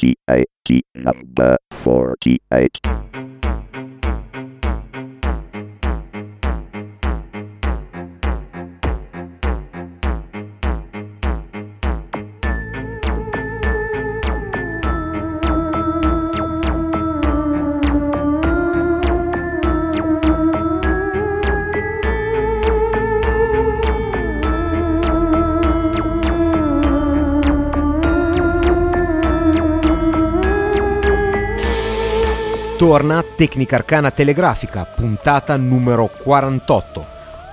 48, number 48. Torna Tecnica Arcana Telegrafica, puntata numero 48.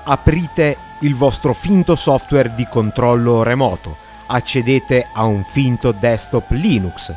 Aprite il vostro finto software di controllo remoto. Accedete a un finto desktop Linux.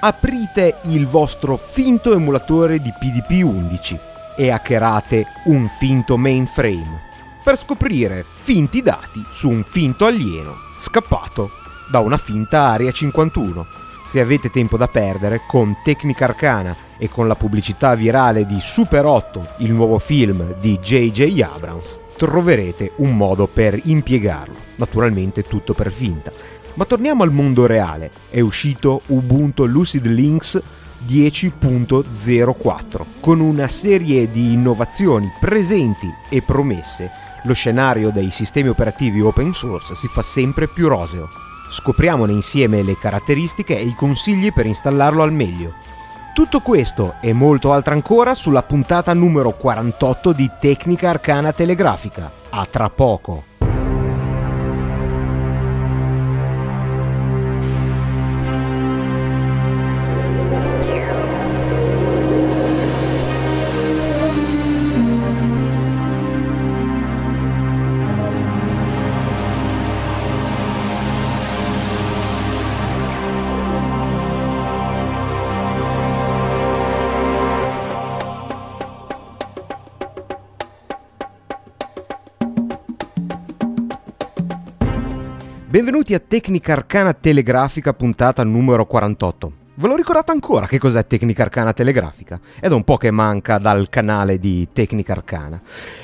Aprite il vostro finto emulatore di PDP-11 e hackerate un finto mainframe per scoprire finti dati su un finto alieno scappato da una finta Area 51 se avete tempo da perdere, con Tecnica Arcana e con la pubblicità virale di Super 8, il nuovo film di J.J. Abrams, troverete un modo per impiegarlo. Naturalmente tutto per finta. Ma torniamo al mondo reale. È uscito Ubuntu Lucid Links 10.04 con una serie di innovazioni presenti e promesse. Lo scenario dei sistemi operativi open source si fa sempre più roseo. Scopriamone insieme le caratteristiche e i consigli per installarlo al meglio. Tutto questo e molto altro ancora sulla puntata numero 48 di Tecnica Arcana Telegrafica. A tra poco. Benvenuti a Tecnica Arcana Telegrafica puntata numero 48. Ve lo ricordate ancora che cos'è Tecnica Arcana Telegrafica? È da un po' che manca dal canale di Tecnica Arcana.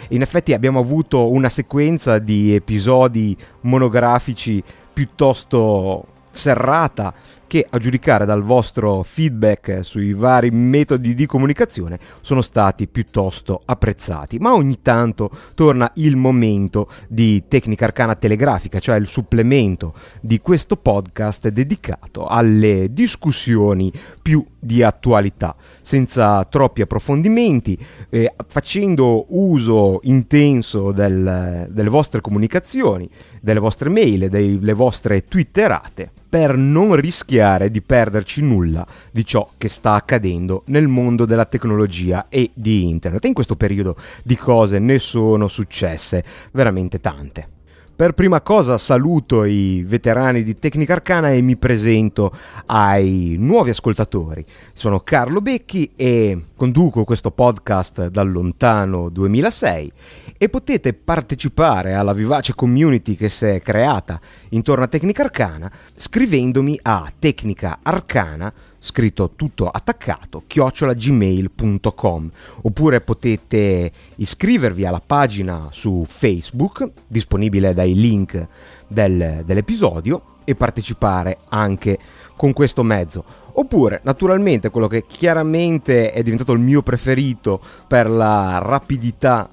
In effetti abbiamo avuto una sequenza di episodi monografici piuttosto serrata che a giudicare dal vostro feedback sui vari metodi di comunicazione sono stati piuttosto apprezzati. Ma ogni tanto torna il momento di tecnica arcana telegrafica, cioè il supplemento di questo podcast dedicato alle discussioni più di attualità, senza troppi approfondimenti, eh, facendo uso intenso del, delle vostre comunicazioni, delle vostre mail, delle vostre twitterate, per non rischiare di perderci nulla di ciò che sta accadendo nel mondo della tecnologia e di internet. In questo periodo di cose ne sono successe veramente tante. Per prima cosa saluto i veterani di Tecnica Arcana e mi presento ai nuovi ascoltatori. Sono Carlo Becchi e conduco questo podcast dal lontano 2006 e potete partecipare alla vivace community che si è creata intorno a Tecnica Arcana scrivendomi a Tecnica Arcana scritto tutto attaccato, chiocciolagmail.com oppure potete iscrivervi alla pagina su Facebook, disponibile dai link del, dell'episodio, e partecipare anche con questo mezzo. Oppure, naturalmente, quello che chiaramente è diventato il mio preferito per la rapidità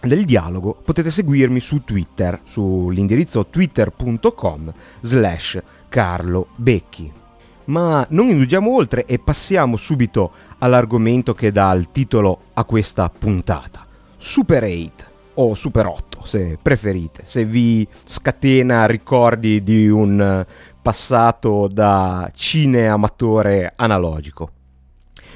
del dialogo, potete seguirmi su Twitter, sull'indirizzo twitter.com slash Carlo Becchi. Ma non indugiamo oltre e passiamo subito all'argomento che dà il titolo a questa puntata. Super 8 o Super 8 se preferite, se vi scatena ricordi di un passato da cineamatore analogico.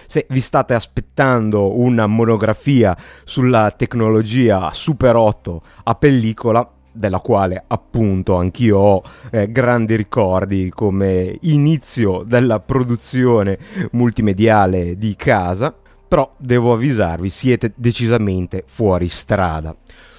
Se vi state aspettando una monografia sulla tecnologia Super 8 a pellicola, della quale appunto anch'io ho eh, grandi ricordi come inizio della produzione multimediale di casa, però devo avvisarvi, siete decisamente fuori strada.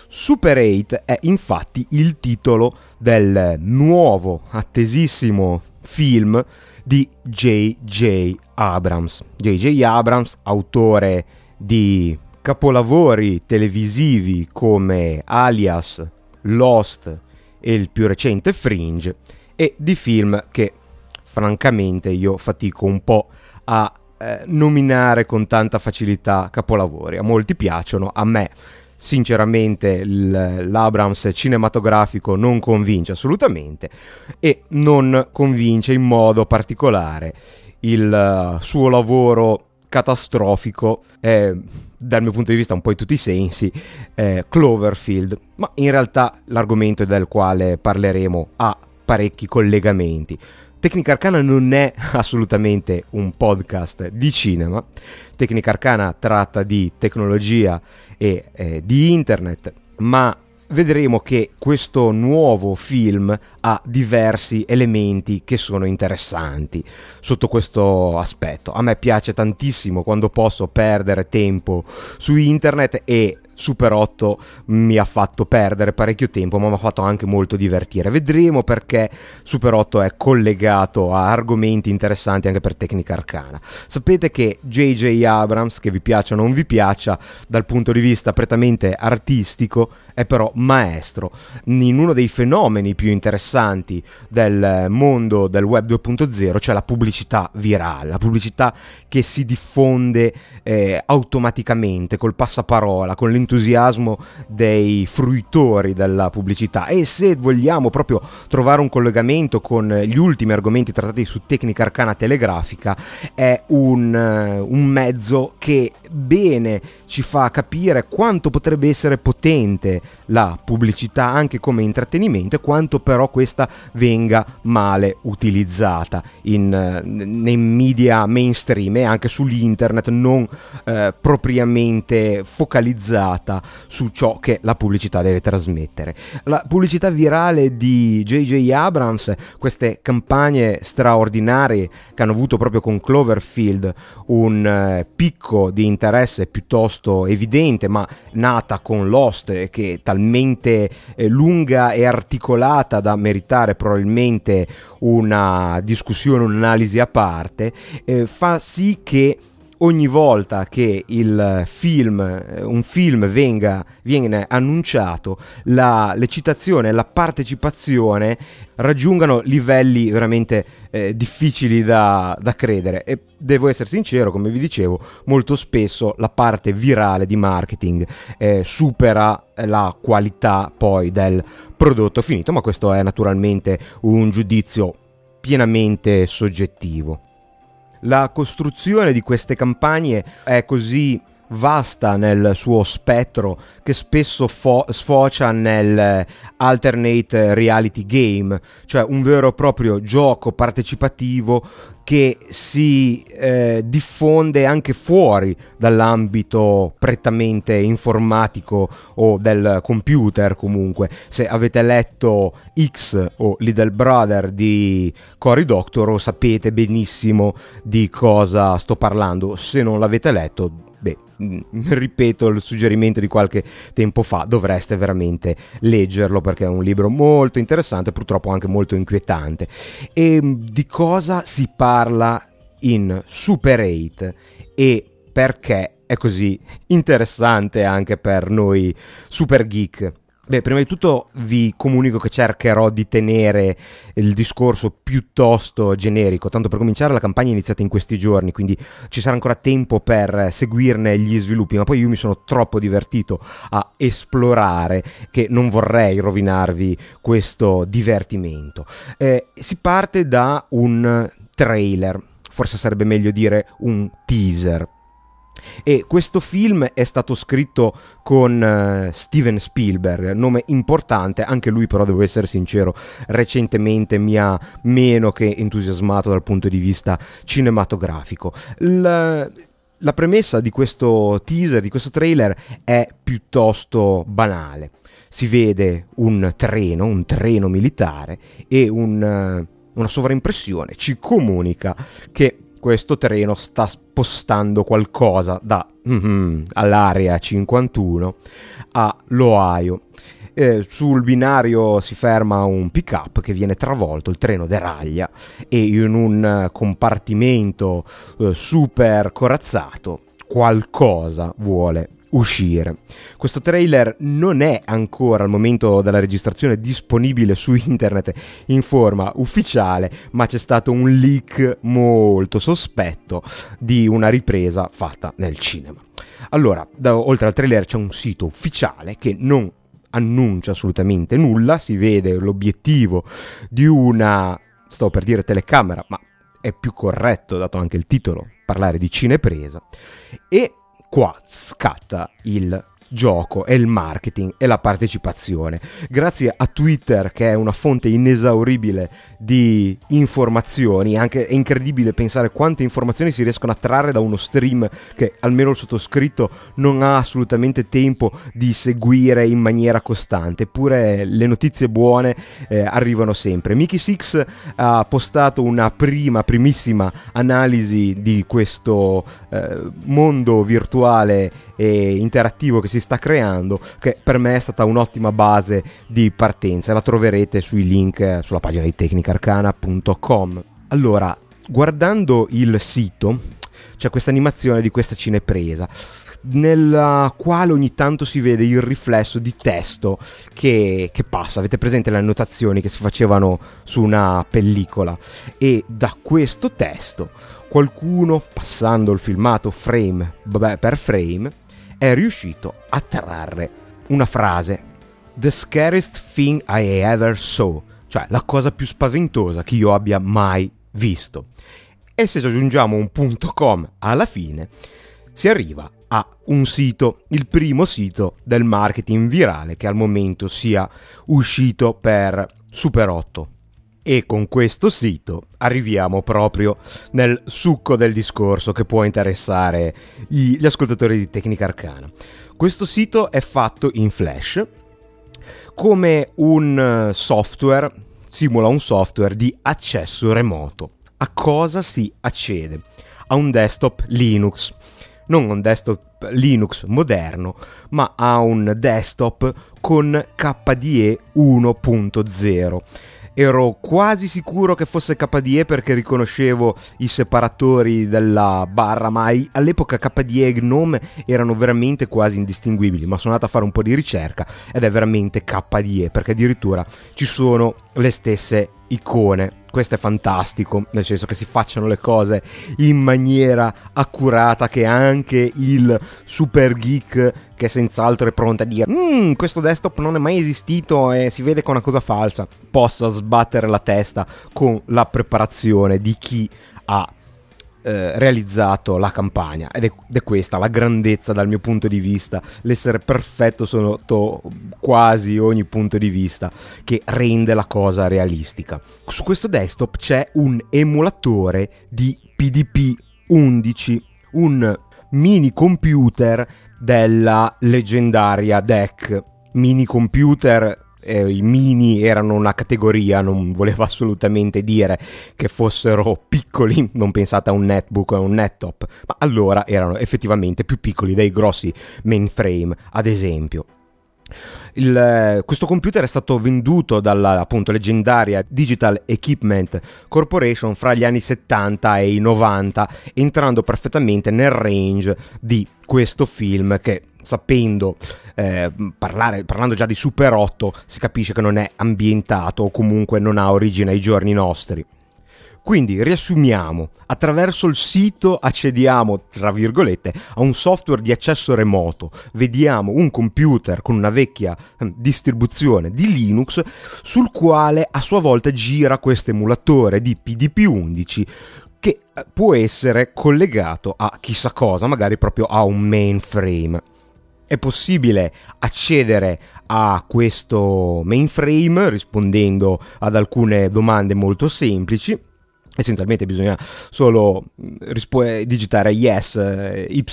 Super 8 è infatti il titolo del nuovo, attesissimo film di J.J. Abrams. J.J. Abrams, autore di capolavori televisivi come Alias, Lost e il più recente Fringe, e di film che francamente io fatico un po' a eh, nominare con tanta facilità capolavori. A molti piacciono, a me sinceramente l'Abrams cinematografico non convince assolutamente e non convince in modo particolare il uh, suo lavoro catastrofico. Eh, dal mio punto di vista un po' in tutti i sensi eh, Cloverfield. Ma in realtà l'argomento del quale parleremo ha parecchi collegamenti. Tecnica Arcana non è assolutamente un podcast di cinema. Tecnica Arcana tratta di tecnologia e eh, di internet, ma vedremo che questo nuovo film ha diversi elementi che sono interessanti sotto questo aspetto. A me piace tantissimo quando posso perdere tempo su internet e Super 8 mi ha fatto perdere parecchio tempo, ma mi ha fatto anche molto divertire. Vedremo perché Super 8 è collegato a argomenti interessanti anche per tecnica arcana. Sapete che J.J. Abrams, che vi piaccia o non vi piaccia, dal punto di vista prettamente artistico, è però maestro in uno dei fenomeni più interessanti del mondo del web 2.0, cioè la pubblicità virale, la pubblicità che si diffonde eh, automaticamente col passaparola, con l'entusiasmo dei fruitori della pubblicità. E se vogliamo proprio trovare un collegamento con gli ultimi argomenti trattati su tecnica arcana telegrafica, è un, uh, un mezzo che bene ci fa capire quanto potrebbe essere potente la pubblicità anche come intrattenimento e quanto però questa venga male utilizzata in, nei media mainstream e anche sull'internet non eh, propriamente focalizzata su ciò che la pubblicità deve trasmettere. La pubblicità virale di J.J. Abrams, queste campagne straordinarie che hanno avuto proprio con Cloverfield un eh, picco di interesse piuttosto evidente, ma nata con Lost che talmente eh, lunga e articolata da meritare probabilmente una discussione, un'analisi a parte, eh, fa sì che ogni volta che il film, eh, un film venga, viene annunciato, la, l'eccitazione la partecipazione raggiungano livelli veramente eh, difficili da, da, credere. E devo essere sincero, come vi dicevo, molto spesso la parte virale di marketing eh, supera la qualità poi del prodotto finito, ma questo è naturalmente un giudizio pienamente soggettivo la costruzione di queste campagne è così vasta nel suo spettro che spesso fo- sfocia nel alternate reality game, cioè un vero e proprio gioco partecipativo che si eh, diffonde anche fuori dall'ambito prettamente informatico o del computer comunque. Se avete letto X o Little Brother di Cory Doctorow sapete benissimo di cosa sto parlando. Se non l'avete letto, beh, ripeto il suggerimento di qualche tempo fa, dovreste veramente leggerlo perché è un libro molto interessante, purtroppo anche molto inquietante. E di cosa si parla in Super 8 e perché è così interessante anche per noi super geek? Beh, prima di tutto vi comunico che cercherò di tenere il discorso piuttosto generico, tanto per cominciare la campagna è iniziata in questi giorni, quindi ci sarà ancora tempo per seguirne gli sviluppi, ma poi io mi sono troppo divertito a esplorare che non vorrei rovinarvi questo divertimento. Eh, si parte da un trailer, forse sarebbe meglio dire un teaser e questo film è stato scritto con uh, Steven Spielberg, nome importante, anche lui però devo essere sincero, recentemente mi ha meno che entusiasmato dal punto di vista cinematografico. La, la premessa di questo teaser, di questo trailer è piuttosto banale. Si vede un treno, un treno militare e un, uh, una sovraimpressione ci comunica che questo treno sta spostando qualcosa da mm-hmm, all'area 51 all'Ohio. Eh, sul binario si ferma un pick up che viene travolto, il treno deraglia e in un compartimento eh, super corazzato qualcosa vuole uscire. Questo trailer non è ancora al momento della registrazione disponibile su internet in forma ufficiale, ma c'è stato un leak molto sospetto di una ripresa fatta nel cinema. Allora, da, oltre al trailer c'è un sito ufficiale che non annuncia assolutamente nulla, si vede l'obiettivo di una, sto per dire telecamera, ma è più corretto, dato anche il titolo, parlare di cinepresa, e qua scatta il gioco e il marketing e la partecipazione. Grazie a Twitter che è una fonte inesauribile di informazioni, anche è incredibile pensare quante informazioni si riescono a trarre da uno stream che almeno il sottoscritto non ha assolutamente tempo di seguire in maniera costante, eppure le notizie buone eh, arrivano sempre. Mickey Six ha postato una prima, primissima analisi di questo eh, mondo virtuale e interattivo che si sta creando, che per me è stata un'ottima base di partenza. La troverete sui link eh, sulla pagina di tecnicarcana.com. Allora, guardando il sito, c'è questa animazione di questa cinepresa nella quale ogni tanto si vede il riflesso di testo che, che, passa. Avete presente le annotazioni che si facevano su una pellicola? E da questo testo qualcuno, passando il filmato frame per frame, è riuscito a trarre una frase The scariest thing I ever saw, cioè la cosa più spaventosa che io abbia mai visto. E se aggiungiamo un punto com alla fine, si arriva a un sito, il primo sito del marketing virale che al momento sia uscito per Super 8. E con questo sito arriviamo proprio nel succo del discorso che può interessare gli ascoltatori di Tecnica Arcana. Questo sito è fatto in Flash come un eh, software, simula un software di accesso remoto. A cosa si accede? A un desktop Linux. Non un desktop Linux moderno, ma a un desktop con KDE 1.0 ero quasi sicuro che fosse KDE perché riconoscevo i separatori della barra, ma all'epoca KDE e GNOME erano veramente quasi indistinguibili, ma sono andato a fare un po' di ricerca ed è veramente KDE perché addirittura ci sono le stesse icone. Questo è fantastico, nel senso che si facciano le cose in maniera accurata, che anche il super geek che senz'altro è pronto a dire mmm, questo desktop non è mai esistito e si vede che è una cosa falsa, possa sbattere la testa con la preparazione di chi ha eh, realizzato la campagna ed è, è, questa la grandezza dal mio punto di vista, l'essere perfetto sotto quasi ogni punto di vista che rende la cosa realistica. Su questo desktop c'è un emulatore di PDP 11, un mini computer della leggendaria DEC. Mini computer eh, i mini erano una categoria, non voleva assolutamente dire che fossero piccoli, non pensate a un netbook o a un nettop, ma allora erano effettivamente più piccoli dei grossi mainframe, ad esempio. Il, eh, questo computer è stato venduto dalla appunto leggendaria Digital Equipment Corporation fra gli anni 70 e i 90, entrando perfettamente nel range di questo film che sapendo eh, parlare, parlando già di Super 8 si capisce che non è ambientato o comunque non ha origine ai giorni nostri. Quindi riassumiamo, attraverso il sito accediamo, tra virgolette, a un software di accesso remoto, vediamo un computer con una vecchia eh, distribuzione di Linux sul quale a sua volta gira questo emulatore di PDP-11 che eh, può essere collegato a chissà cosa, magari proprio a un mainframe. È possibile accedere a questo mainframe rispondendo ad alcune domande molto semplici essenzialmente bisogna solo mm, rispo- digitare yes, eh, y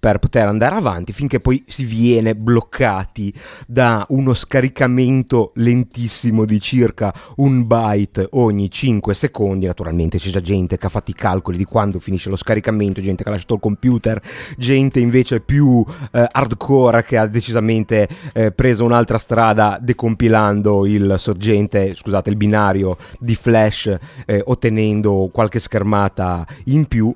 per poter andare avanti finché poi si viene bloccati da uno scaricamento lentissimo di circa un byte ogni 5 secondi. Naturalmente c'è già gente che ha fatto i calcoli di quando finisce lo scaricamento gente che ha lasciato il computer gente invece più eh, hardcore che ha decisamente eh, preso un'altra strada decompilando il sorgente scusate il binario di flash eh, ottenendo qualche schermata in più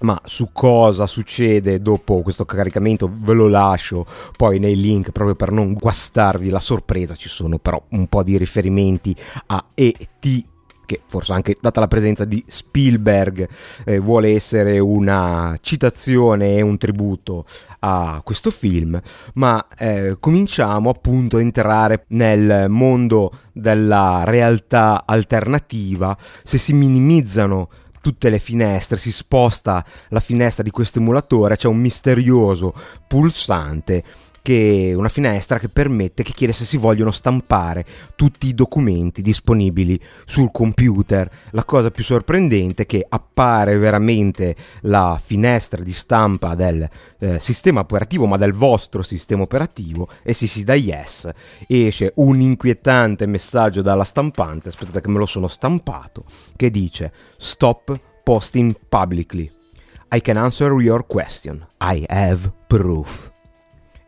ma su cosa succede dopo questo caricamento ve lo lascio poi nei link proprio per non guastarvi la sorpresa ci sono però un po' di riferimenti a E.T che forse anche data la presenza di Spielberg eh, vuole essere una citazione e un tributo a questo film, ma eh, cominciamo appunto a entrare nel mondo della realtà alternativa. Se si minimizzano tutte le finestre, si sposta la finestra di questo emulatore, c'è un misterioso pulsante che una finestra che permette, che chiede se si vogliono stampare tutti i documenti disponibili sul computer. La cosa più sorprendente è che appare veramente la finestra di stampa del eh, sistema operativo, ma del vostro sistema operativo, e se si dà yes esce un inquietante messaggio dalla stampante, aspettate che me lo sono stampato, che dice stop posting publicly. I can answer your question. I have proof.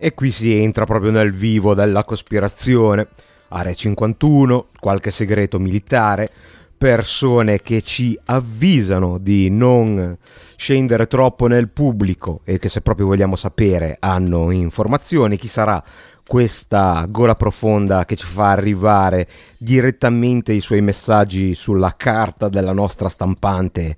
E qui si entra proprio nel vivo della cospirazione. Area 51, qualche segreto militare, persone che ci avvisano di non scendere troppo nel pubblico e che se proprio vogliamo sapere hanno informazioni. Chi sarà questa gola profonda che ci fa arrivare direttamente i suoi messaggi sulla carta della nostra stampante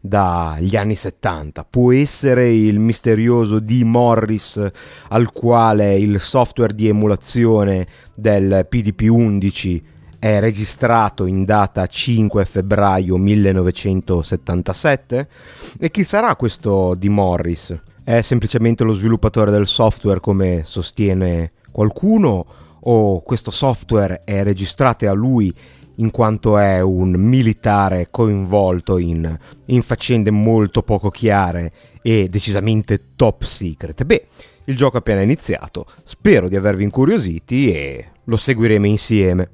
dagli anni 70. Può essere il misterioso D. Morris al quale il software di emulazione del PDP-11 è registrato in data 5 febbraio 1977? E chi sarà questo D. Morris? È semplicemente lo sviluppatore del software come sostiene qualcuno o questo software è registrato a lui in quanto è un militare coinvolto in, in faccende molto poco chiare e decisamente top secret. Beh, il gioco è appena iniziato, spero di avervi incuriositi e lo seguiremo insieme.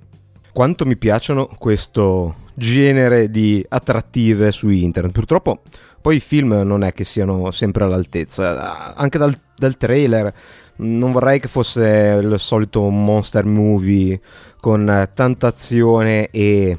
Quanto mi piacciono questo genere di attrattive su internet. Purtroppo poi i film non è che siano sempre all'altezza, anche dal, dal trailer non vorrei che fosse il solito monster movie con tanta azione e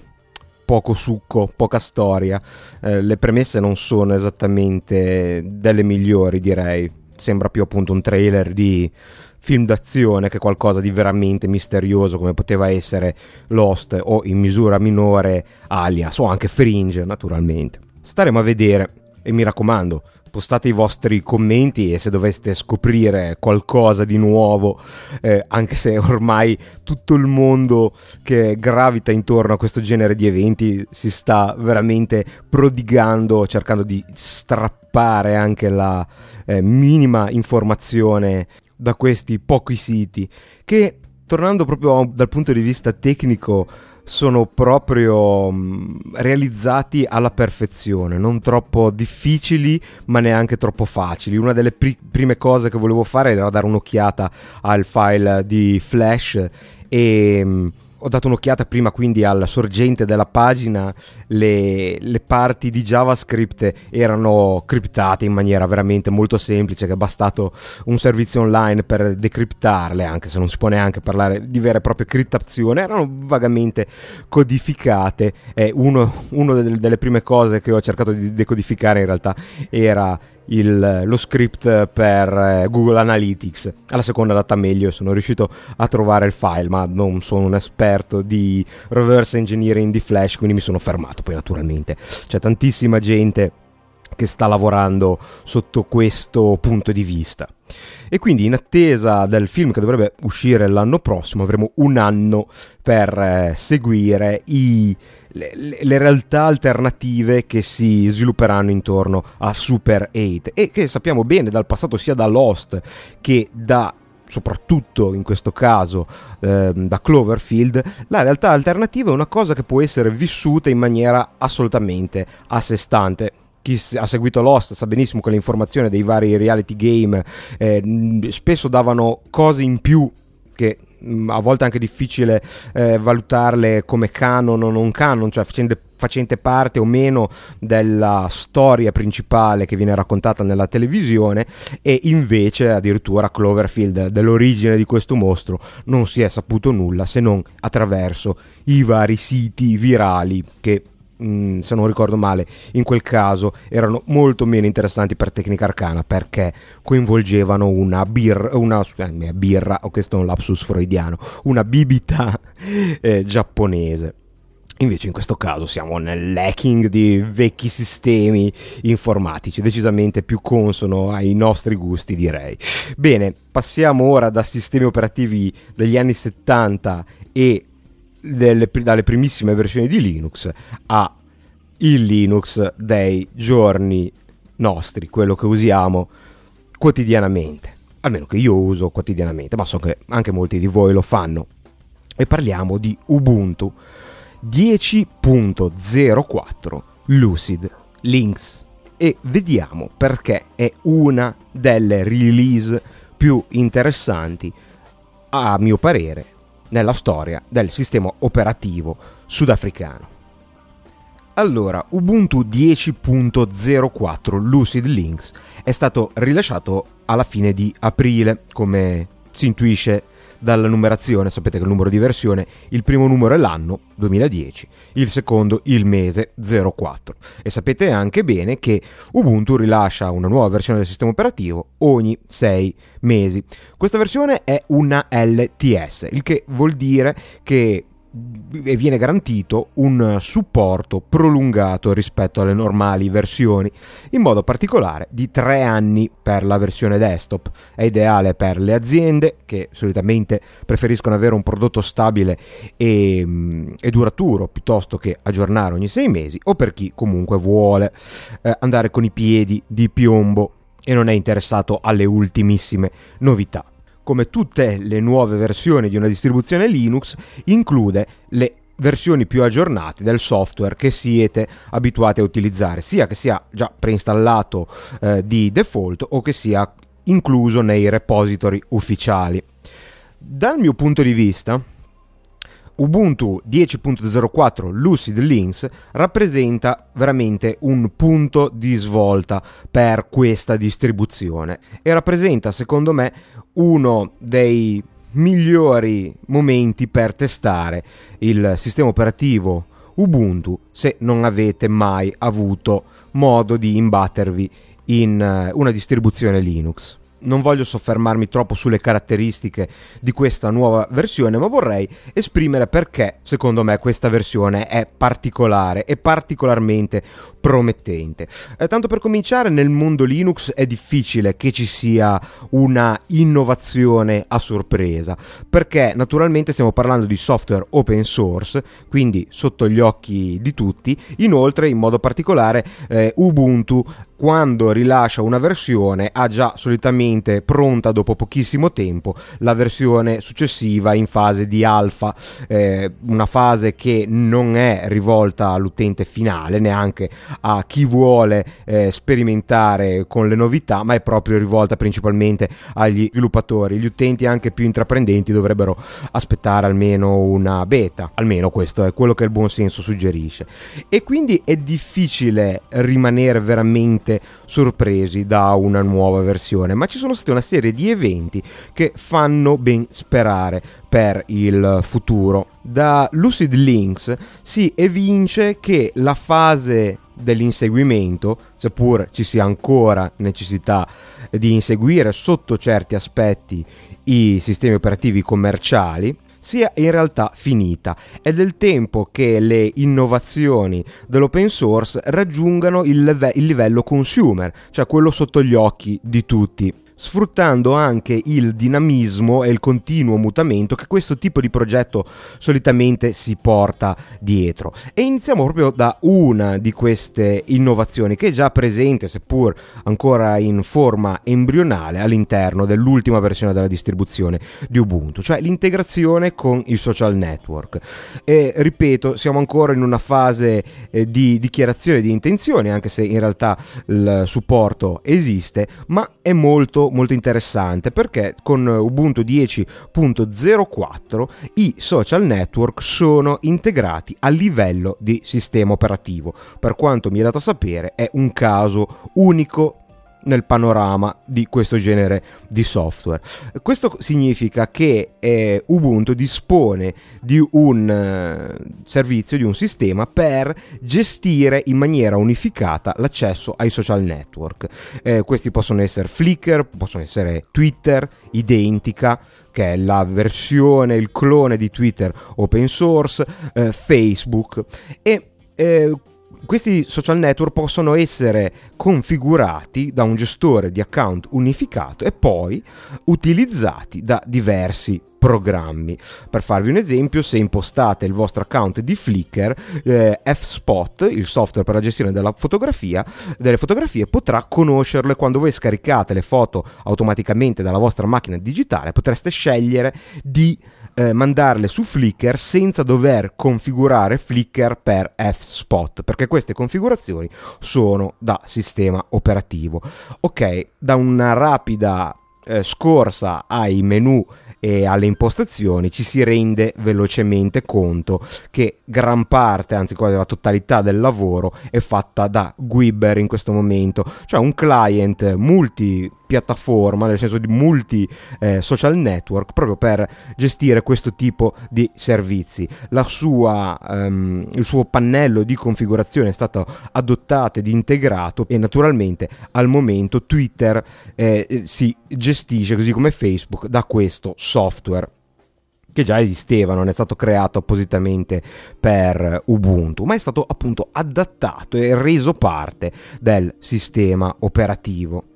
poco succo, poca storia. Eh, le premesse non sono esattamente delle migliori, direi. Sembra più appunto un trailer di film d'azione che qualcosa di veramente misterioso come poteva essere Lost o in misura minore Alias o anche Fringe, naturalmente. Staremo a vedere e mi raccomando, postate i vostri commenti e se doveste scoprire qualcosa di nuovo, eh, anche se ormai tutto il mondo che gravita intorno a questo genere di eventi si sta veramente prodigando, cercando di strappare anche la eh, minima informazione da questi pochi siti che tornando proprio dal punto di vista tecnico sono proprio mm, realizzati alla perfezione, non troppo difficili ma neanche troppo facili. Una delle pri- prime cose che volevo fare era dare un'occhiata al file di Flash e mm, ho dato un'occhiata prima quindi alla sorgente della pagina, le, le, parti di JavaScript erano criptate in maniera veramente molto semplice, che è bastato un servizio online per decriptarle, anche se non si può neanche parlare di vera e propria criptazione, erano vagamente codificate. E uno, una delle, delle prime cose che ho cercato di decodificare in realtà era il, lo script per eh, Google Analytics. Alla seconda data meglio sono riuscito a trovare il file, ma non sono un esperto di reverse engineering di Flash, quindi mi sono fermato. Poi naturalmente c'è tantissima gente che sta lavorando sotto questo punto di vista. E quindi in attesa del film che dovrebbe uscire l'anno prossimo avremo un anno per eh, seguire i, le, le, realtà alternative che si svilupperanno intorno a Super 8 e che sappiamo bene dal passato sia da Lost che da soprattutto in questo caso eh, da Cloverfield, la realtà alternativa è una cosa che può essere vissuta in maniera assolutamente a sé stante chi ha seguito Lost sa benissimo che le informazioni dei vari reality game eh, spesso davano cose in più che mm, a volte è anche difficile eh, valutarle come canon o non canon, cioè facendo, facente parte o meno della storia principale che viene raccontata nella televisione e invece addirittura Cloverfield dell'origine di questo mostro non si è saputo nulla se non attraverso i vari siti virali che mm, se non ricordo male, in quel caso erano molto meno interessanti per Tecnica Arcana perché coinvolgevano una birra, una eh, birra, o questo è un lapsus freudiano, una bibita eh, giapponese. Invece in questo caso siamo nell'hacking di vecchi sistemi informatici, decisamente più consono ai nostri gusti direi. Bene, passiamo ora da sistemi operativi degli anni 70 e delle, dalle primissime versioni di Linux a il Linux dei giorni nostri, quello che usiamo quotidianamente, almeno che io uso quotidianamente, ma so che anche molti di voi lo fanno. E parliamo di Ubuntu 10.04 Lucid Links e vediamo perché è una delle release più interessanti a mio parere nella storia del sistema operativo sudafricano. Allora, Ubuntu 10.04 Lucid Links è stato rilasciato alla fine di aprile, come si intuisce dalla numerazione, sapete che il numero di versione, il primo numero è l'anno 2010, il secondo il mese 04 e sapete anche bene che Ubuntu rilascia una nuova versione del sistema operativo ogni 6 mesi. Questa versione è una LTS, il che vuol dire che e viene garantito un supporto prolungato rispetto alle normali versioni, in modo particolare di tre anni per la versione desktop. È ideale per le aziende che solitamente preferiscono avere un prodotto stabile e, mm, e duraturo piuttosto che aggiornare ogni sei mesi, o per chi comunque vuole eh, andare con i piedi di piombo e non è interessato alle ultimissime novità come tutte le nuove versioni di una distribuzione Linux, include le versioni più aggiornate del software che siete abituati a utilizzare, sia che sia già preinstallato eh, di default o che sia incluso nei repository ufficiali. Dal mio punto di vista, Ubuntu 10.04 Lucid Links rappresenta veramente un punto di svolta per questa distribuzione e rappresenta secondo me uno dei migliori momenti per testare il sistema operativo Ubuntu se non avete mai avuto modo di imbattervi in eh, una distribuzione Linux non voglio soffermarmi troppo sulle caratteristiche di questa nuova versione, ma vorrei esprimere perché secondo me questa versione è particolare e particolarmente promettente. Eh, tanto per cominciare, nel mondo Linux è difficile che ci sia una innovazione a sorpresa, perché naturalmente stiamo parlando di software open source, quindi sotto gli occhi di tutti. Inoltre, in modo particolare, eh, Ubuntu quando rilascia una versione ha già solitamente pronta dopo pochissimo tempo la versione successiva in fase di alfa, eh, una fase che non è rivolta all'utente finale, neanche a chi vuole eh, sperimentare con le novità, ma è proprio rivolta principalmente agli sviluppatori. Gli utenti anche più intraprendenti dovrebbero aspettare almeno una beta, almeno questo è quello che il buon senso suggerisce. E quindi è difficile rimanere veramente veramente sorpresi da una nuova versione, ma ci sono state una serie di eventi che fanno ben sperare per il futuro. Da Lucid Links si evince che la fase dell'inseguimento, seppur ci sia ancora necessità di inseguire sotto certi aspetti i sistemi operativi commerciali, sia in realtà finita. È del tempo che le innovazioni dell'open source raggiungano il, leve- il livello consumer, cioè quello sotto gli occhi di tutti sfruttando anche il dinamismo e il continuo mutamento che questo tipo di progetto solitamente si porta dietro. E iniziamo proprio da una di queste innovazioni che è già presente, seppur ancora in forma embrionale, all'interno dell'ultima versione della distribuzione di Ubuntu, cioè l'integrazione con i social network. E ripeto, siamo ancora in una fase eh, di dichiarazione di intenzioni, anche se in realtà il supporto esiste, ma è molto molto, interessante perché con Ubuntu 10.04 i social network sono integrati a livello di sistema operativo. Per quanto mi è dato sapere è un caso unico nel panorama di questo genere di software. Questo significa che eh, Ubuntu dispone di un eh, servizio, di un sistema per gestire in maniera unificata l'accesso ai social network. Eh, questi possono essere Flickr, possono essere Twitter, Identica, che è la versione, il clone di Twitter open source, eh, Facebook e eh, questi social network possono essere configurati da un gestore di account unificato e poi utilizzati da diversi programmi. Per farvi un esempio, se impostate il vostro account di Flickr, eh, F-Spot, il software per la gestione della fotografia, delle fotografie, potrà conoscerle quando voi scaricate le foto automaticamente dalla vostra macchina digitale, potreste scegliere di eh, mandarle su Flickr senza dover configurare Flickr per F-Spot, perché queste configurazioni sono da sistema operativo. Ok, da una rapida eh, scorsa ai menu e alle impostazioni ci si rende velocemente conto che gran parte, anzi quasi la totalità del lavoro è fatta da Gwibber in questo momento, cioè un client multipiattaforma, nel senso di multi eh, social network, proprio per gestire questo tipo di servizi. Sua, um, il suo pannello di configurazione è stato adottato ed integrato e naturalmente al momento Twitter eh, si gestisce così come Facebook da questo software che già esisteva, non è stato creato appositamente per Ubuntu, ma è stato appunto adattato e reso parte del sistema operativo.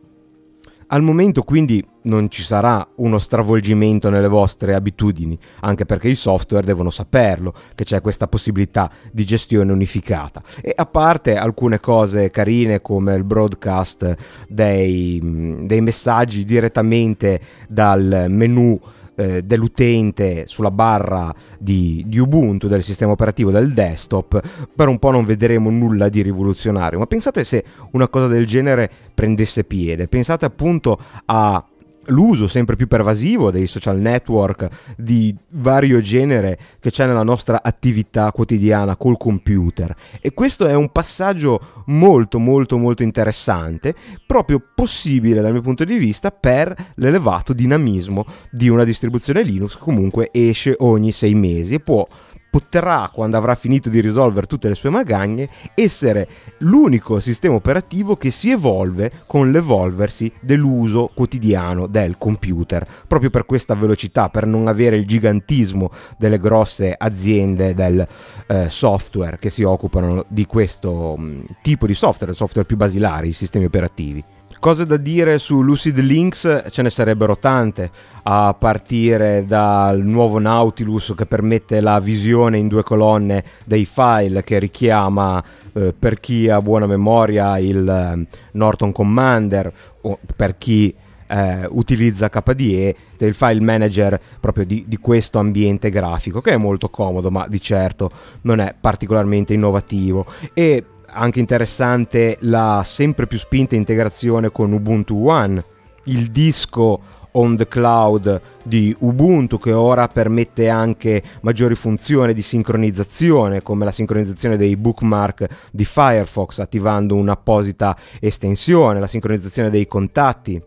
Al momento quindi non ci sarà uno stravolgimento nelle vostre abitudini, anche perché i software devono saperlo che c'è questa possibilità di gestione unificata. E a parte alcune cose carine come il broadcast dei, dei messaggi direttamente dal menu eh, dell'utente sulla barra di, di, Ubuntu, del sistema operativo del desktop, per un po' non vedremo nulla di rivoluzionario. Ma pensate se una cosa del genere prendesse piede, pensate appunto a l'uso sempre più pervasivo dei social network di vario genere che c'è nella nostra attività quotidiana col computer. E questo è un passaggio molto molto molto interessante proprio possibile dal mio punto di vista per l'elevato dinamismo di una distribuzione Linux comunque esce ogni sei mesi e può potrà, quando avrà finito di risolvere tutte le sue magagne, essere l'unico sistema operativo che si evolve con l'evolversi dell'uso quotidiano del computer, proprio per questa velocità, per non avere il gigantismo delle grosse aziende del eh, software che si occupano di questo mh, mm, tipo di software, il software più basilari, i sistemi operativi. Cose da dire su Lucid Links ce ne sarebbero tante, a partire dal nuovo Nautilus che permette la visione in due colonne dei file che richiama eh, per chi ha buona memoria il eh, Norton Commander o per chi eh, utilizza KDE il file manager proprio di, di, questo ambiente grafico che è molto comodo ma di certo non è particolarmente innovativo. E anche interessante la sempre più spinta integrazione con Ubuntu One, il disco on the cloud di Ubuntu che ora permette anche maggiori funzioni di sincronizzazione come la sincronizzazione dei bookmark di Firefox attivando un'apposita estensione, la sincronizzazione dei contatti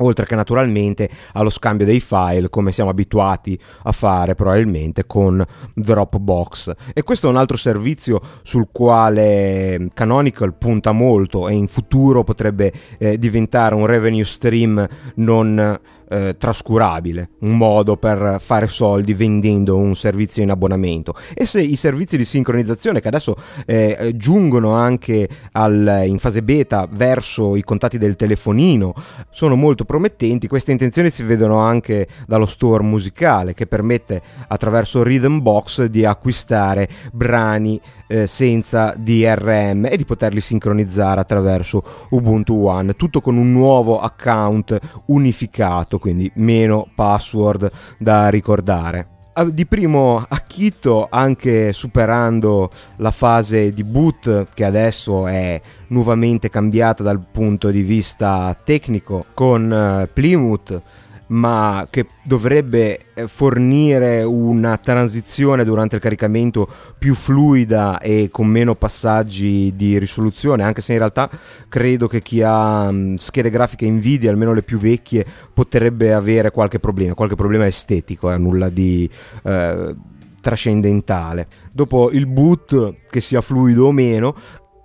oltre che naturalmente allo scambio dei file come siamo abituati a fare probabilmente con Dropbox. E questo è un altro servizio sul quale Canonical punta molto e in futuro potrebbe eh, diventare un revenue stream non eh, trascurabile, un modo per fare soldi vendendo un servizio in abbonamento. E se i servizi di sincronizzazione che adesso eh, giungono anche al, in fase beta verso i contatti del telefonino sono molto promettenti, queste intenzioni si vedono anche dallo store musicale che permette attraverso Rhythm Box di acquistare brani eh, senza DRM e di poterli sincronizzare attraverso Ubuntu One, tutto con un nuovo account unificato, quindi meno password da ricordare. Di primo acchito anche superando la fase di boot che adesso è nuovamente cambiata dal punto di vista tecnico con uh, Plymouth ma che dovrebbe eh, fornire una transizione durante il caricamento più fluida e con meno passaggi di risoluzione, anche se in realtà credo che chi ha mm, schede grafiche Nvidia, almeno le più vecchie, potrebbe avere qualche problema, qualche problema estetico, eh, nulla di eh, trascendentale. Dopo il boot, che sia fluido o meno,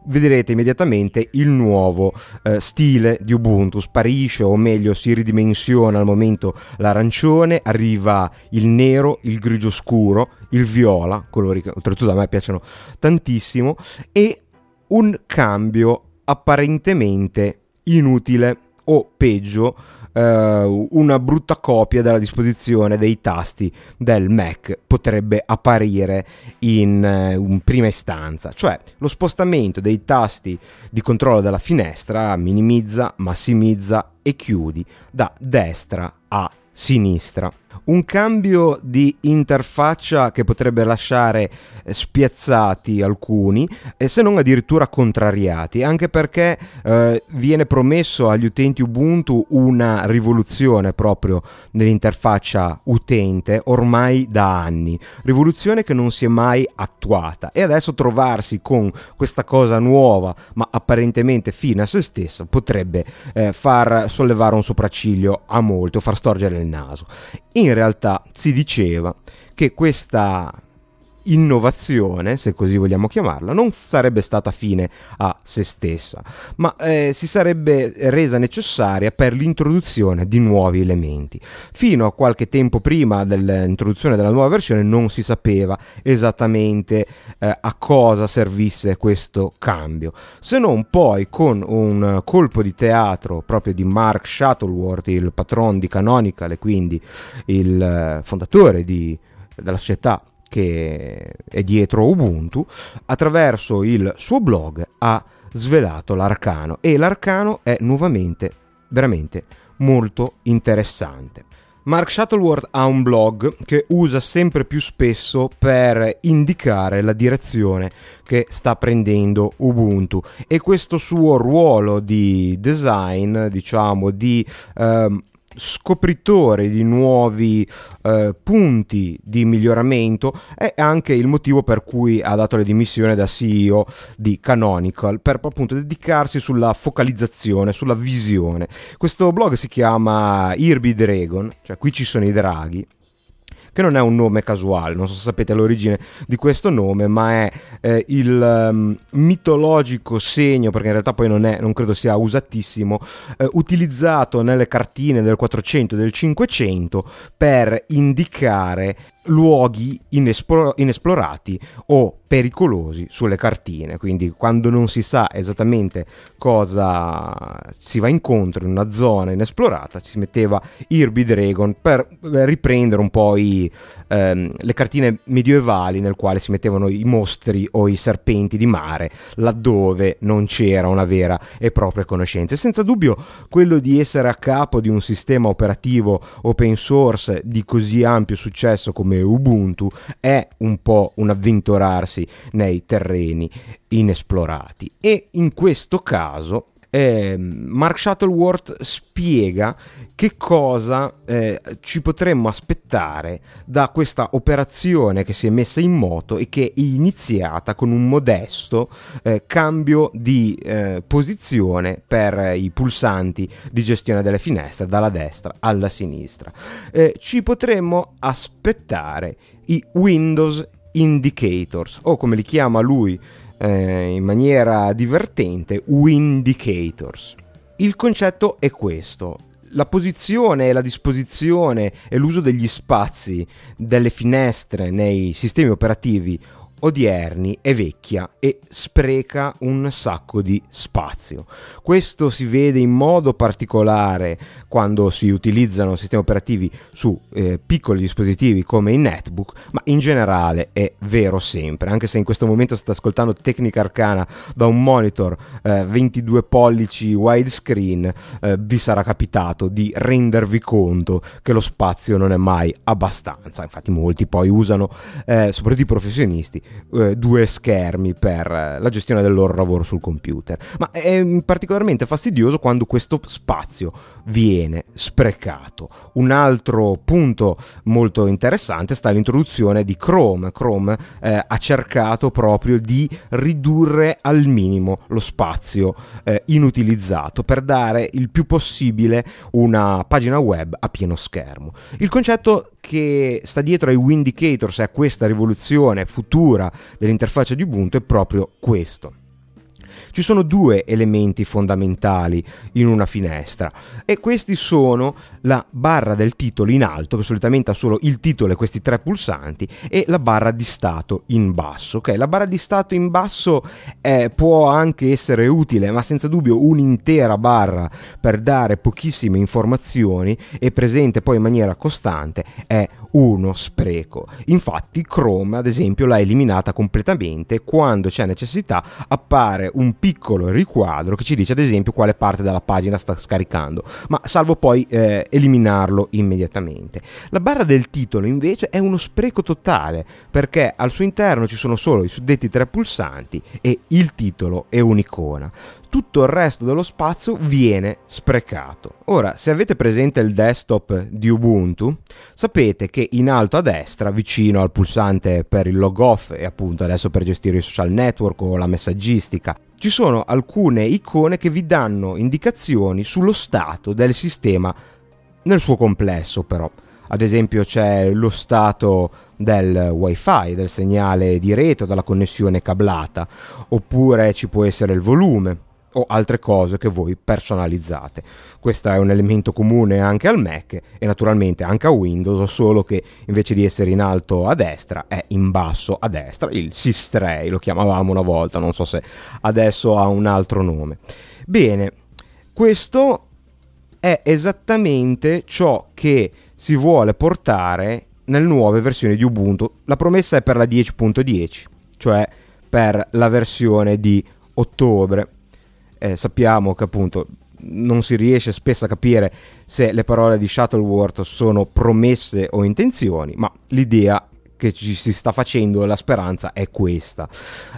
vedrete immediatamente il nuovo eh, stile di Ubuntu. Sparisce, o meglio, si ridimensiona al momento l'arancione, arriva il nero, il grigio scuro, il viola, colori che oltretutto a me piacciono tantissimo, e un cambio apparentemente inutile o peggio Uh, una brutta copia della disposizione dei tasti del Mac potrebbe apparire in uh, prima istanza, cioè lo spostamento dei tasti di controllo della finestra minimizza, massimizza e chiudi da destra a sinistra un cambio di interfaccia che potrebbe lasciare eh, spiazzati alcuni, se non addirittura contrariati, anche perché eh, viene promesso agli utenti Ubuntu una rivoluzione proprio nell'interfaccia utente ormai da anni, rivoluzione che non si è mai attuata e adesso trovarsi con questa cosa nuova ma apparentemente fine a se stessa potrebbe eh, far sollevare un sopracciglio a molti o far storgere il naso. In realtà si diceva che questa innovazione, se così vogliamo chiamarla, non sarebbe stata fine a se stessa, ma eh, si sarebbe resa necessaria per l'introduzione di nuovi elementi. Fino a qualche tempo prima dell'introduzione della nuova versione non si sapeva esattamente eh, a cosa servisse questo cambio, se non poi con un colpo di teatro proprio di Mark Shuttleworth, il patron di Canonical e quindi il eh, fondatore di, della società che è dietro Ubuntu, attraverso il suo blog ha svelato l'arcano e l'arcano è nuovamente veramente molto interessante. Mark Shuttleworth ha un blog che usa sempre più spesso per indicare la direzione che sta prendendo Ubuntu e questo suo ruolo di design, diciamo, di ehm, scopritore di nuovi eh, punti di miglioramento è anche il motivo per cui ha dato le dimissioni da CEO di Canonical per appunto dedicarsi sulla focalizzazione, sulla visione. Questo blog si chiama Irby Dragon, cioè qui ci sono i draghi che non è un nome casuale, non so se sapete l'origine di questo nome, ma è eh, il um, mitologico segno, perché in realtà poi non, è, non credo sia usatissimo, eh, utilizzato nelle cartine del 400 e del 500 per indicare luoghi inesplo- inesplorati o pericolosi sulle cartine, quindi quando non si sa esattamente cosa si va incontro in una zona inesplorata, si metteva Irby Dragon per riprendere un po' i, ehm, le cartine medievali nel quale si mettevano i mostri o i serpenti di mare laddove non c'era una vera e propria conoscenza. E senza dubbio quello di essere a capo di un sistema operativo open source di così ampio successo come Ubuntu è un po' un avventurarsi nei terreni inesplorati e in questo caso eh, Mark Shuttleworth spiega che cosa eh, ci potremmo aspettare da questa operazione che si è messa in moto e che è iniziata con un modesto eh, cambio di eh, posizione per i pulsanti di gestione delle finestre dalla destra alla sinistra. Eh, ci potremmo aspettare i Windows Indicators o come li chiama lui eh, in maniera divertente Windicators. Il concetto è questo. La posizione, la disposizione e l'uso degli spazi delle finestre nei sistemi operativi odierni è vecchia e spreca un sacco di spazio. Questo si vede in modo particolare quando si utilizzano sistemi operativi su eh, piccoli dispositivi come i netbook, ma in generale è vero sempre, anche se in questo momento state ascoltando Tecnica Arcana da un monitor eh, 22 pollici widescreen, eh, vi sarà capitato di rendervi conto che lo spazio non è mai abbastanza, infatti molti poi usano, eh, soprattutto i professionisti, eh, due schermi per eh, la gestione del loro lavoro sul computer. Ma è particolarmente fastidioso quando questo spazio viene sprecato. Un altro punto molto interessante sta all'introduzione di Chrome. Chrome eh, ha cercato proprio di ridurre al minimo lo spazio eh, inutilizzato per dare il più possibile una pagina web a pieno schermo. Il concetto che sta dietro ai Windicators e a questa rivoluzione futura dell'interfaccia di Ubuntu è proprio questo ci sono due elementi fondamentali in una finestra e questi sono la barra del titolo in alto, che solitamente ha solo il titolo e questi tre pulsanti, e la barra di stato in basso. Okay? La barra di stato in basso eh, può anche essere utile, ma senza dubbio un'intera barra per dare pochissime informazioni e presente poi in maniera costante è uno spreco. Infatti Chrome, ad esempio, l'ha eliminata completamente quando c'è necessità appare un piccolo riquadro che ci dice ad esempio quale parte della pagina sta scaricando, ma salvo poi eh, eliminarlo immediatamente. La barra del titolo invece è uno spreco totale perché al suo interno ci sono solo i suddetti tre pulsanti e il titolo è un'icona tutto il resto dello spazio viene sprecato. Ora, se avete presente il desktop di Ubuntu, sapete che in alto a destra, vicino al pulsante per il log off e appunto adesso per gestire i social network o la messaggistica, ci sono alcune icone che vi danno indicazioni sullo stato del sistema nel suo complesso però. Ad esempio c'è lo stato del wifi, del segnale di rete o della connessione cablata, oppure ci può essere il volume, o altre cose che voi personalizzate. Questo è un elemento comune anche al Mac e naturalmente anche a Windows, solo che invece di essere in alto a destra è in basso a destra, il Sistray lo chiamavamo una volta, non so se adesso ha un altro nome. Bene, questo è esattamente ciò che si vuole portare nelle nuove versioni di Ubuntu. La promessa è per la 10.10, cioè per la versione di ottobre eh, sappiamo che appunto non si riesce spesso a capire se le parole di Shuttleworth sono promesse o intenzioni, ma l'idea che ci si sta facendo la speranza è questa.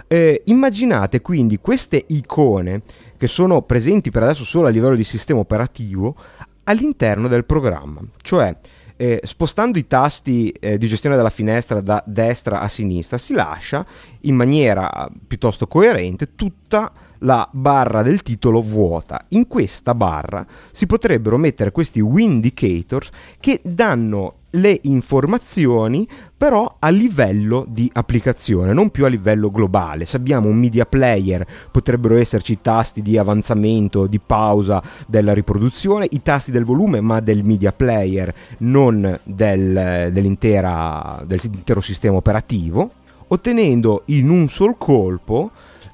Eh, immaginate quindi queste icone che sono presenti per adesso solo a livello di sistema operativo all'interno del programma, cioè eh, spostando i tasti eh, di gestione della finestra da destra a sinistra si lascia in maniera piuttosto coerente tutta la barra del titolo vuota. In questa barra si potrebbero mettere questi Windicators che danno le informazioni però a livello di applicazione, non più a livello globale. Se abbiamo un media player potrebbero esserci tasti di avanzamento, di pausa della riproduzione, i tasti del volume ma del media player, non del, dell'intero sistema operativo, ottenendo in un sol colpo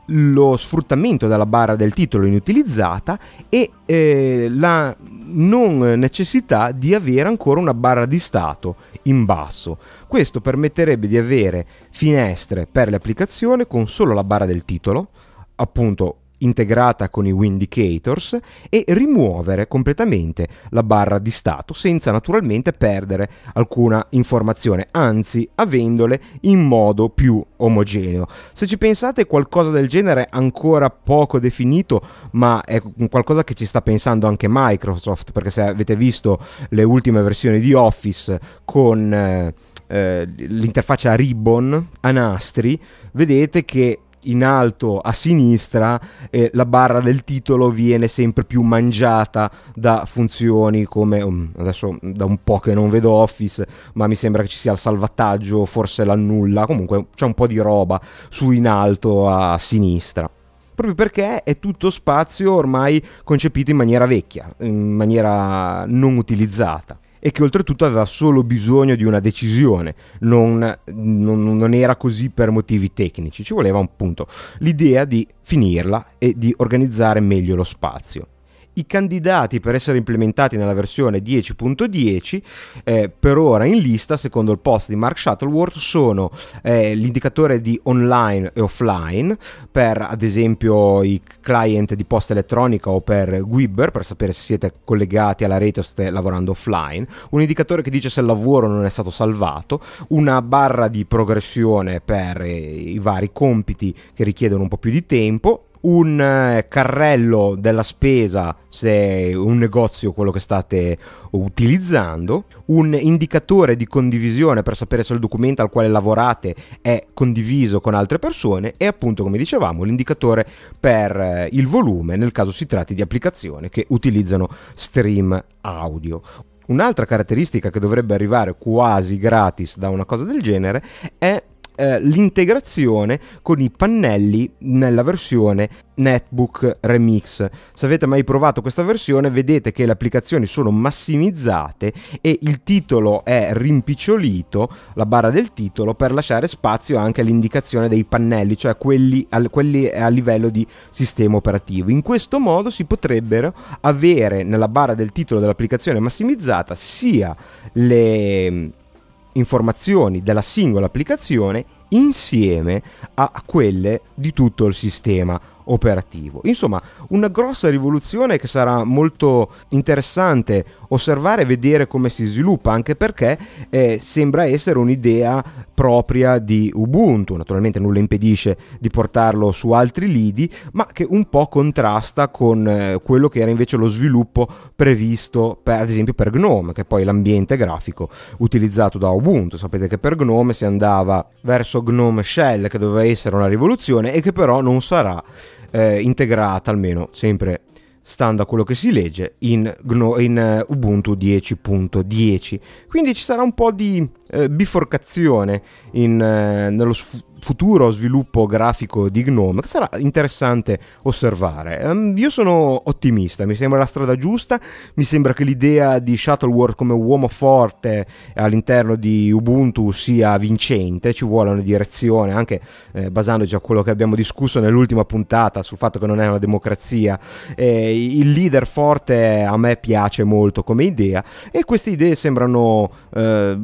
lo sfruttamento della barra del titolo inutilizzata e eh, la non necessità di avere ancora una barra di stato in basso. Questo permetterebbe di avere finestre per le applicazioni con solo la barra del titolo, appunto integrata con i Windicators e rimuovere completamente la barra di stato senza naturalmente perdere alcuna informazione, anzi avendole in modo più omogeneo. Se ci pensate qualcosa del genere ancora poco definito, ma è qualcosa che ci sta pensando anche Microsoft, perché se avete visto le ultime versioni di Office con eh, eh, l'interfaccia Ribbon a nastri, vedete che in alto a sinistra eh, la barra del titolo viene sempre più mangiata da funzioni come um, adesso da un po' che non vedo Office ma mi sembra che ci sia il salvataggio forse l'annulla comunque c'è un po' di roba su in alto a sinistra. Proprio perché è tutto spazio ormai concepito in maniera vecchia in maniera non utilizzata e che oltretutto aveva solo bisogno di una decisione, non, non, non era così per motivi tecnici, ci voleva appunto l'idea di finirla e di organizzare meglio lo spazio. I candidati per essere implementati nella versione 10.10 eh, per ora in lista, secondo il post di Mark Shuttleworth, sono eh, l'indicatore di online e offline per ad esempio i client di posta elettronica o per Gwibber per sapere se siete collegati alla rete o state lavorando offline, un indicatore che dice se il lavoro non è stato salvato, una barra di progressione per eh, i vari compiti che richiedono un po' più di tempo un eh, carrello della spesa se un negozio quello che state utilizzando, un indicatore di condivisione per sapere se il documento al quale lavorate è condiviso con altre persone e appunto come dicevamo l'indicatore per eh, il volume nel caso si tratti di applicazioni che utilizzano stream audio. Un'altra caratteristica che dovrebbe arrivare quasi gratis da una cosa del genere è eh, l'integrazione con i pannelli nella versione Netbook Remix. Se avete mai provato questa versione, vedete che le applicazioni sono massimizzate e il titolo è rimpicciolito, la barra del titolo, per lasciare spazio anche all'indicazione dei pannelli, cioè quelli, a, quelli a livello di sistema operativo. In questo modo si potrebbero avere nella barra del titolo dell'applicazione massimizzata sia le informazioni della singola applicazione insieme a quelle di tutto il sistema operativo. Insomma, una grossa rivoluzione che sarà molto interessante osservare e vedere come si sviluppa, anche perché eh, sembra essere un'idea propria di Ubuntu. Naturalmente nulla impedisce di portarlo su altri lidi, ma che un po' contrasta con eh, quello che era invece lo sviluppo previsto per, ad esempio per GNOME, che è poi l'ambiente grafico utilizzato da Ubuntu. Sapete che per GNOME si andava verso GNOME Shell, che doveva essere una rivoluzione e che però non sarà eh, integrata almeno sempre stando a quello che si legge in, in uh, Ubuntu 10.10 quindi ci sarà un po' di uh, biforcazione in, uh, nello sf- futuro sviluppo grafico di Gnome che sarà interessante osservare. Um, io sono ottimista, mi sembra la strada giusta, mi sembra che l'idea di Shuttleworth come uomo forte all'interno di Ubuntu sia vincente, ci vuole una direzione, anche eh, basandoci a quello che abbiamo discusso nell'ultima puntata sul fatto che non è una democrazia. Eh, il leader forte a me piace molto come idea e queste idee sembrano eh,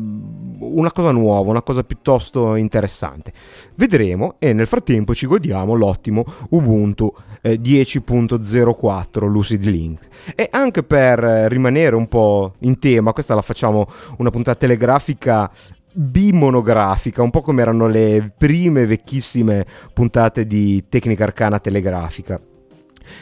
una cosa nuova, una cosa piuttosto interessante. Vedremo e nel frattempo ci godiamo l'ottimo Ubuntu eh, 10.04 Lucid Link. E anche per eh, rimanere un po' in tema, questa la facciamo una puntata telegrafica bimonografica, un po' come erano le prime vecchissime puntate di tecnica arcana telegrafica.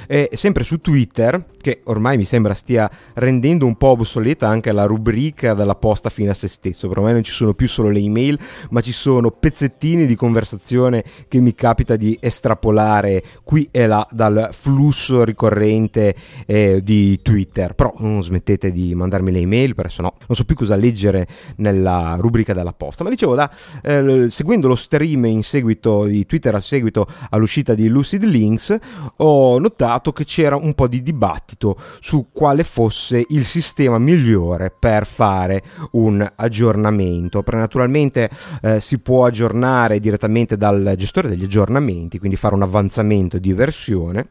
E sempre su Twitter, che ormai mi sembra stia rendendo un po' obsoleta anche la rubrica della posta fine a se stesso. Per me non ci sono più solo le email, ma ci sono pezzettini di conversazione che mi capita di estrapolare qui e là dal flusso ricorrente eh, di Twitter. Però non smettete di mandarmi le email, perché sennò non so più cosa leggere nella rubrica della posta. Ma dicevo, da, eh, seguendo lo stream in seguito di Twitter a seguito all'uscita di Lucid Links, ho notato che c'era un po' di dibattito su quale fosse il sistema migliore per fare un aggiornamento. Naturalmente eh, si può aggiornare direttamente dal gestore degli aggiornamenti, quindi fare un avanzamento di versione.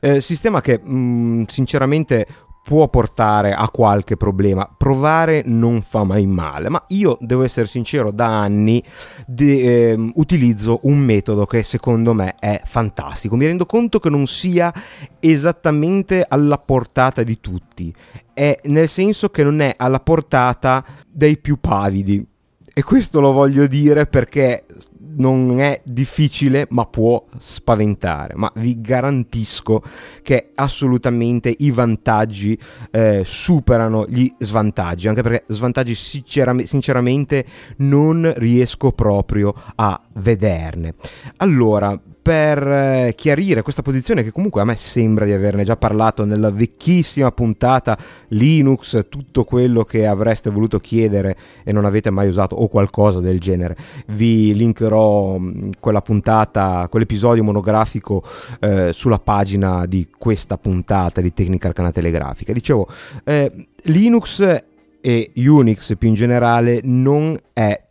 Eh, sistema che mh, mm, sinceramente può portare a qualche problema. Provare non fa mai male, ma io devo essere sincero, da anni de, eh, utilizzo un metodo che secondo me è fantastico. Mi rendo conto che non sia esattamente alla portata di tutti, è nel senso che non è alla portata dei più pavidi. E questo lo voglio dire perché non è difficile ma può spaventare, ma vi garantisco che assolutamente i vantaggi eh, superano gli svantaggi, anche perché svantaggi sinceramente non riesco proprio a vederne. Allora, per eh, chiarire questa posizione che comunque a me sembra di averne già parlato nella vecchissima puntata Linux, tutto quello che avreste voluto chiedere e non avete mai usato o qualcosa del genere. Vi linkerò mm, quella puntata, quell'episodio monografico eh, sulla pagina di questa puntata di Tecnica Arcana Telegrafica. Dicevo, eh, Linux e Unix più in generale non è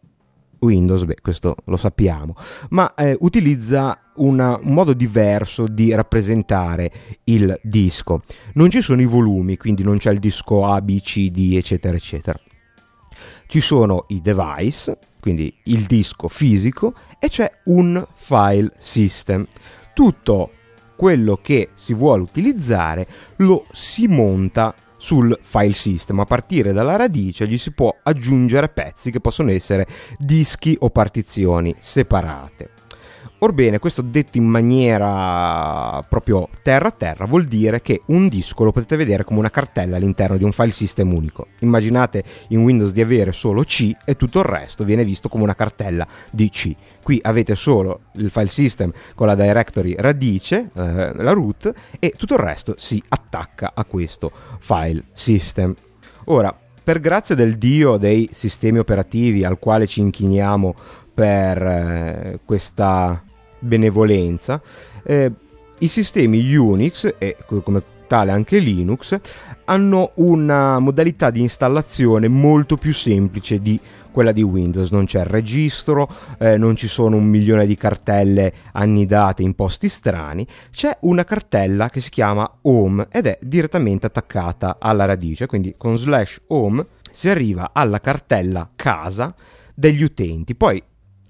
Windows, beh, questo lo sappiamo, ma eh, utilizza una, un modo diverso di rappresentare il disco. Non ci sono i volumi, quindi non c'è il disco A, B, C, D, eccetera, eccetera. Ci sono i device, quindi il disco fisico, e c'è un file system. Tutto quello che si vuole utilizzare lo si monta sul file system. A partire dalla radice gli si può aggiungere pezzi che possono essere dischi o partizioni separate. Orbene, questo detto in maniera proprio terra a terra vuol dire che un disco lo potete vedere come una cartella all'interno di un file system unico. Immaginate in Windows di avere solo C e tutto il resto viene visto come una cartella di C. Qui avete solo il file system con la directory radice, eh, la root, e tutto il resto si attacca a questo file system. Ora, per grazia del dio dei sistemi operativi al quale ci inchiniamo per eh, questa benevolenza, eh, i sistemi Unix e come tale anche Linux hanno una modalità di installazione molto più semplice di quella di Windows, non c'è il registro, eh, non ci sono un milione di cartelle annidate in posti strani, c'è una cartella che si chiama home ed è direttamente attaccata alla radice, quindi con slash home si arriva alla cartella casa degli utenti. Poi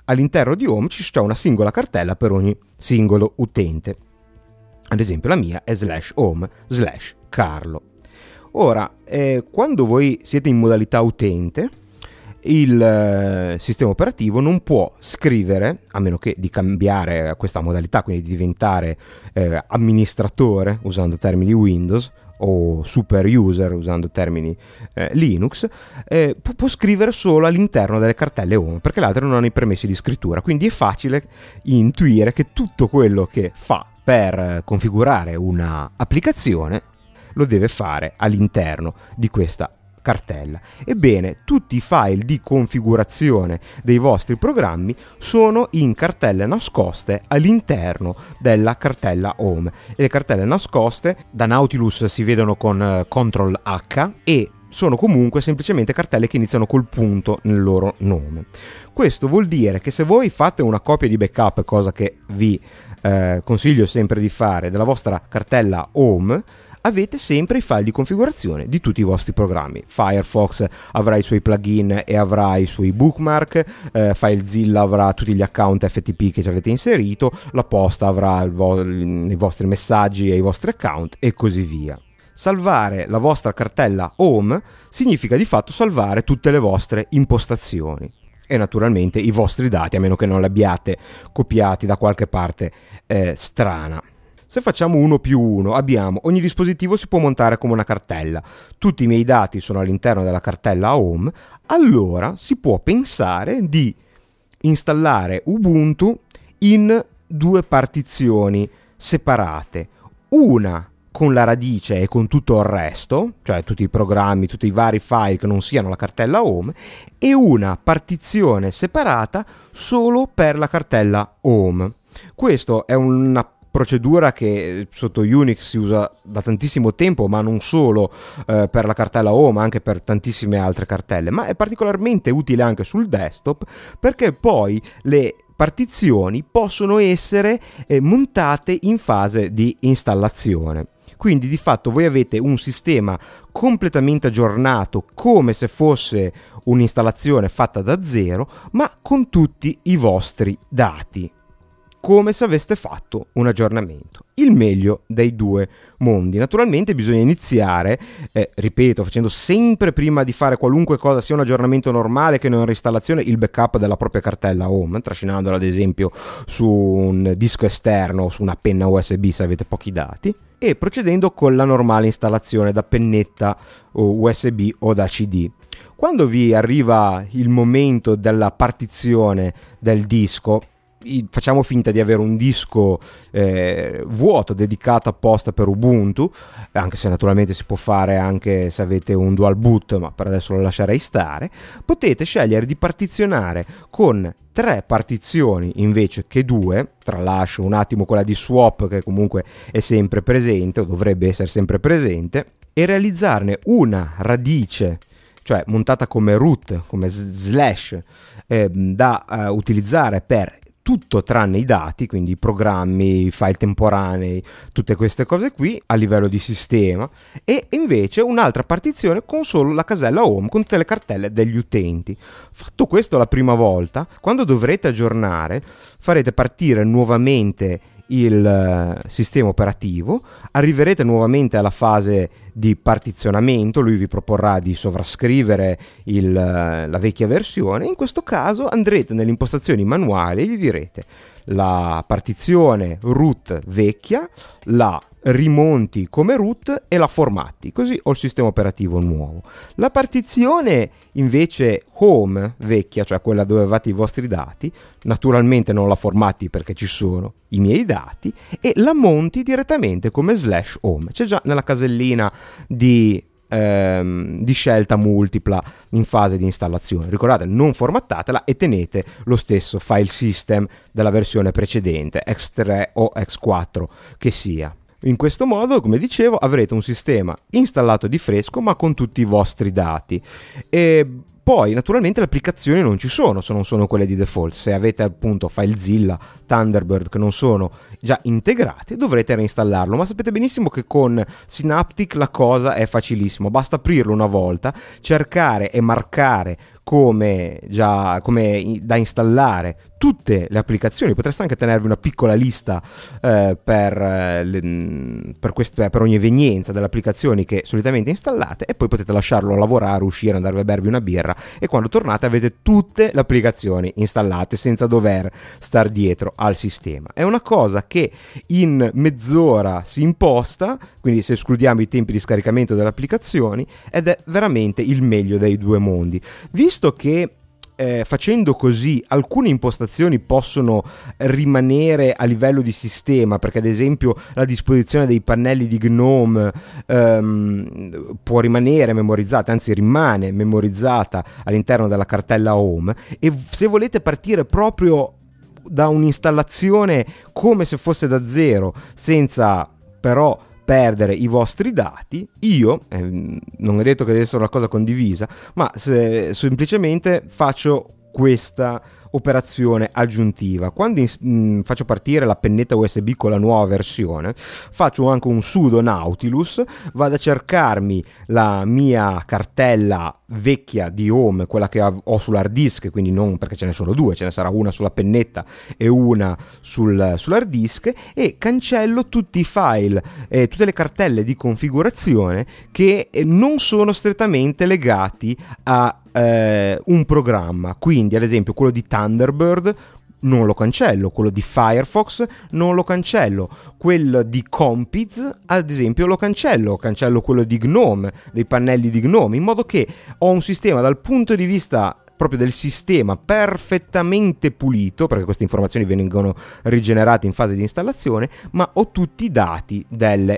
all'interno di Home ci c'è una singola cartella per ogni singolo utente. Ad esempio la mia è slash home slash Carlo. Ora, eh, quando voi siete in modalità utente, il eh, sistema operativo non può scrivere, a meno che di cambiare questa modalità, quindi di diventare eh, amministratore usando termini Windows o super user usando termini eh, Linux, eh, può, può, scrivere solo all'interno delle cartelle home perché le altre non hanno i permessi di scrittura. Quindi è facile intuire che tutto quello che fa per configurare un'applicazione lo deve fare all'interno di questa cartella. Ebbene, tutti i file di configurazione dei vostri programmi sono in cartelle nascoste all'interno della cartella home. E le cartelle nascoste da Nautilus si vedono con uh, Ctrl H e sono comunque semplicemente cartelle che iniziano col punto nel loro nome. Questo vuol dire che se voi fate una copia di backup, cosa che vi eh, consiglio sempre di fare, della vostra cartella home, avete sempre i file di configurazione di tutti i vostri programmi. Firefox avrà i suoi plugin e avrà i suoi bookmark, eh, FileZilla avrà tutti gli account FTP che ci avete inserito, la posta avrà vo- i vostri messaggi e i vostri account e così via. Salvare la vostra cartella home significa di fatto salvare tutte le vostre impostazioni e naturalmente i vostri dati a meno che non li abbiate copiati da qualche parte eh, strana. Se facciamo 1 più 1 abbiamo ogni dispositivo si può montare come una cartella, tutti i miei dati sono all'interno della cartella home, allora si può pensare di installare Ubuntu in due partizioni separate, una con la radice e con tutto il resto, cioè tutti i programmi, tutti i vari file che non siano la cartella home, e una partizione separata solo per la cartella home. Questo è una procedura che sotto Unix si usa da tantissimo tempo, ma non solo eh, per la cartella home, ma anche per tantissime altre cartelle, ma è particolarmente utile anche sul desktop perché poi le partizioni possono essere eh, montate in fase di installazione. Quindi di fatto voi avete un sistema completamente aggiornato come se fosse un'installazione fatta da zero, ma con tutti i vostri dati come se aveste fatto un aggiornamento. Il meglio dei due mondi. Naturalmente bisogna iniziare, eh, ripeto, facendo sempre prima di fare qualunque cosa, sia un aggiornamento normale che una reinstallazione, il backup della propria cartella home, trascinandola ad esempio su un disco esterno o su una penna USB se avete pochi dati, e procedendo con la normale installazione da pennetta USB o da CD. Quando vi arriva il momento della partizione del disco, facciamo finta di avere un disco eh, vuoto dedicato apposta per Ubuntu, anche se naturalmente si può fare anche se avete un dual boot, ma per adesso lo lascerei stare, potete scegliere di partizionare con tre partizioni invece che due, tralascio un attimo quella di swap che comunque è sempre presente o dovrebbe essere sempre presente, e realizzarne una radice cioè montata come root, come slash, eh, da eh, utilizzare per tutto tranne i dati, quindi i programmi, i file temporanei, tutte queste cose qui a livello di sistema e invece un'altra partizione con solo la casella home con tutte le cartelle degli utenti. Fatto questo la prima volta, quando dovrete aggiornare, farete partire nuovamente il eh, sistema operativo, arriverete nuovamente alla fase di partizionamento, lui vi proporrà di sovrascrivere il, eh, la vecchia versione, in questo caso andrete nelle impostazioni manuali e gli direte la partizione root vecchia, la rimonti come root e la formatti, così ho il sistema operativo nuovo. La partizione invece home vecchia, cioè quella dove avevate i vostri dati, naturalmente non la formatti perché ci sono i miei dati e la monti direttamente come slash home. C'è già nella casellina di ehm, di scelta multipla in fase di installazione. Ricordate, non formattatela e tenete lo stesso file system della versione precedente, X3 o X4 che sia. In questo modo, come dicevo, avrete un sistema installato di fresco ma con tutti i vostri dati. E poi, naturalmente, le applicazioni non ci sono se non sono quelle di default. Se avete appunto FileZilla, Thunderbird che non sono già integrati, dovrete reinstallarlo. Ma sapete benissimo che con Synaptic la cosa è facilissima. Basta aprirlo una volta, cercare e marcare come, già, come da installare tutte le applicazioni, potreste anche tenervi una piccola lista eh, per, eh, le, per, queste, per, ogni evenienza delle applicazioni che solitamente installate e poi potete lasciarlo lavorare, uscire, andare a bervi una birra e quando tornate avete tutte le applicazioni installate senza dover star dietro al sistema. È una cosa che in mezz'ora si imposta, quindi se escludiamo i tempi di scaricamento delle applicazioni, ed è veramente il meglio dei due mondi. Visto che eh, facendo così alcune impostazioni possono rimanere a livello di sistema, perché ad esempio la disposizione dei pannelli di GNOME ehm, può rimanere memorizzata, anzi rimane memorizzata all'interno della cartella home. E se volete partire proprio da un'installazione come se fosse da zero, senza però perdere i vostri dati, io, eh, non è detto che deve essere una cosa condivisa, ma se, semplicemente faccio questa operazione aggiuntiva. Quando mh, mm, faccio partire la pennetta USB con la nuova versione, faccio anche un sudo Nautilus, vado a cercarmi la mia cartella vecchia di home, quella che ho sull'hard disk, quindi non perché ce ne sono due, ce ne sarà una sulla pennetta e una sul, sull'hard disk e cancello tutti i file e tutte le cartelle di configurazione che non sono strettamente legati a eh, un programma. Quindi, ad esempio, quello di Thunderbird non lo cancello, quello di Firefox non lo cancello, quello di Compiz ad esempio lo cancello, cancello quello di Gnome, dei pannelli di Gnome, in modo che ho un sistema dal punto di vista proprio del sistema perfettamente pulito, perché queste informazioni vengono rigenerate in fase di installazione, ma ho tutti i dati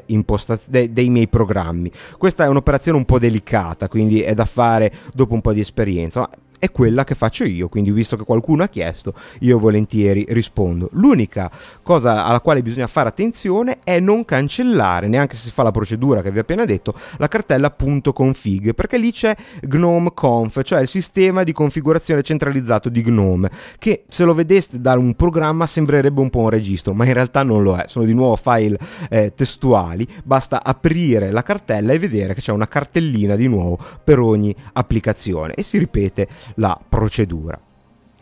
impostaz- de- dei miei programmi. Questa è un'operazione un po' delicata, quindi è da fare dopo un po' di esperienza, ma è quella che faccio io, quindi visto che qualcuno ha chiesto, io volentieri rispondo. L'unica cosa alla quale bisogna fare attenzione è non cancellare, neanche se si fa la procedura che vi ho appena detto, la cartella .config, perché lì c'è GNOME conf, cioè il sistema di configurazione centralizzato di GNOME, che se lo vedeste da un programma sembrerebbe un po' un registro, ma in realtà non lo è, sono di nuovo file eh, testuali, basta aprire la cartella e vedere che c'è una cartellina di nuovo per ogni applicazione e si ripete la procedura.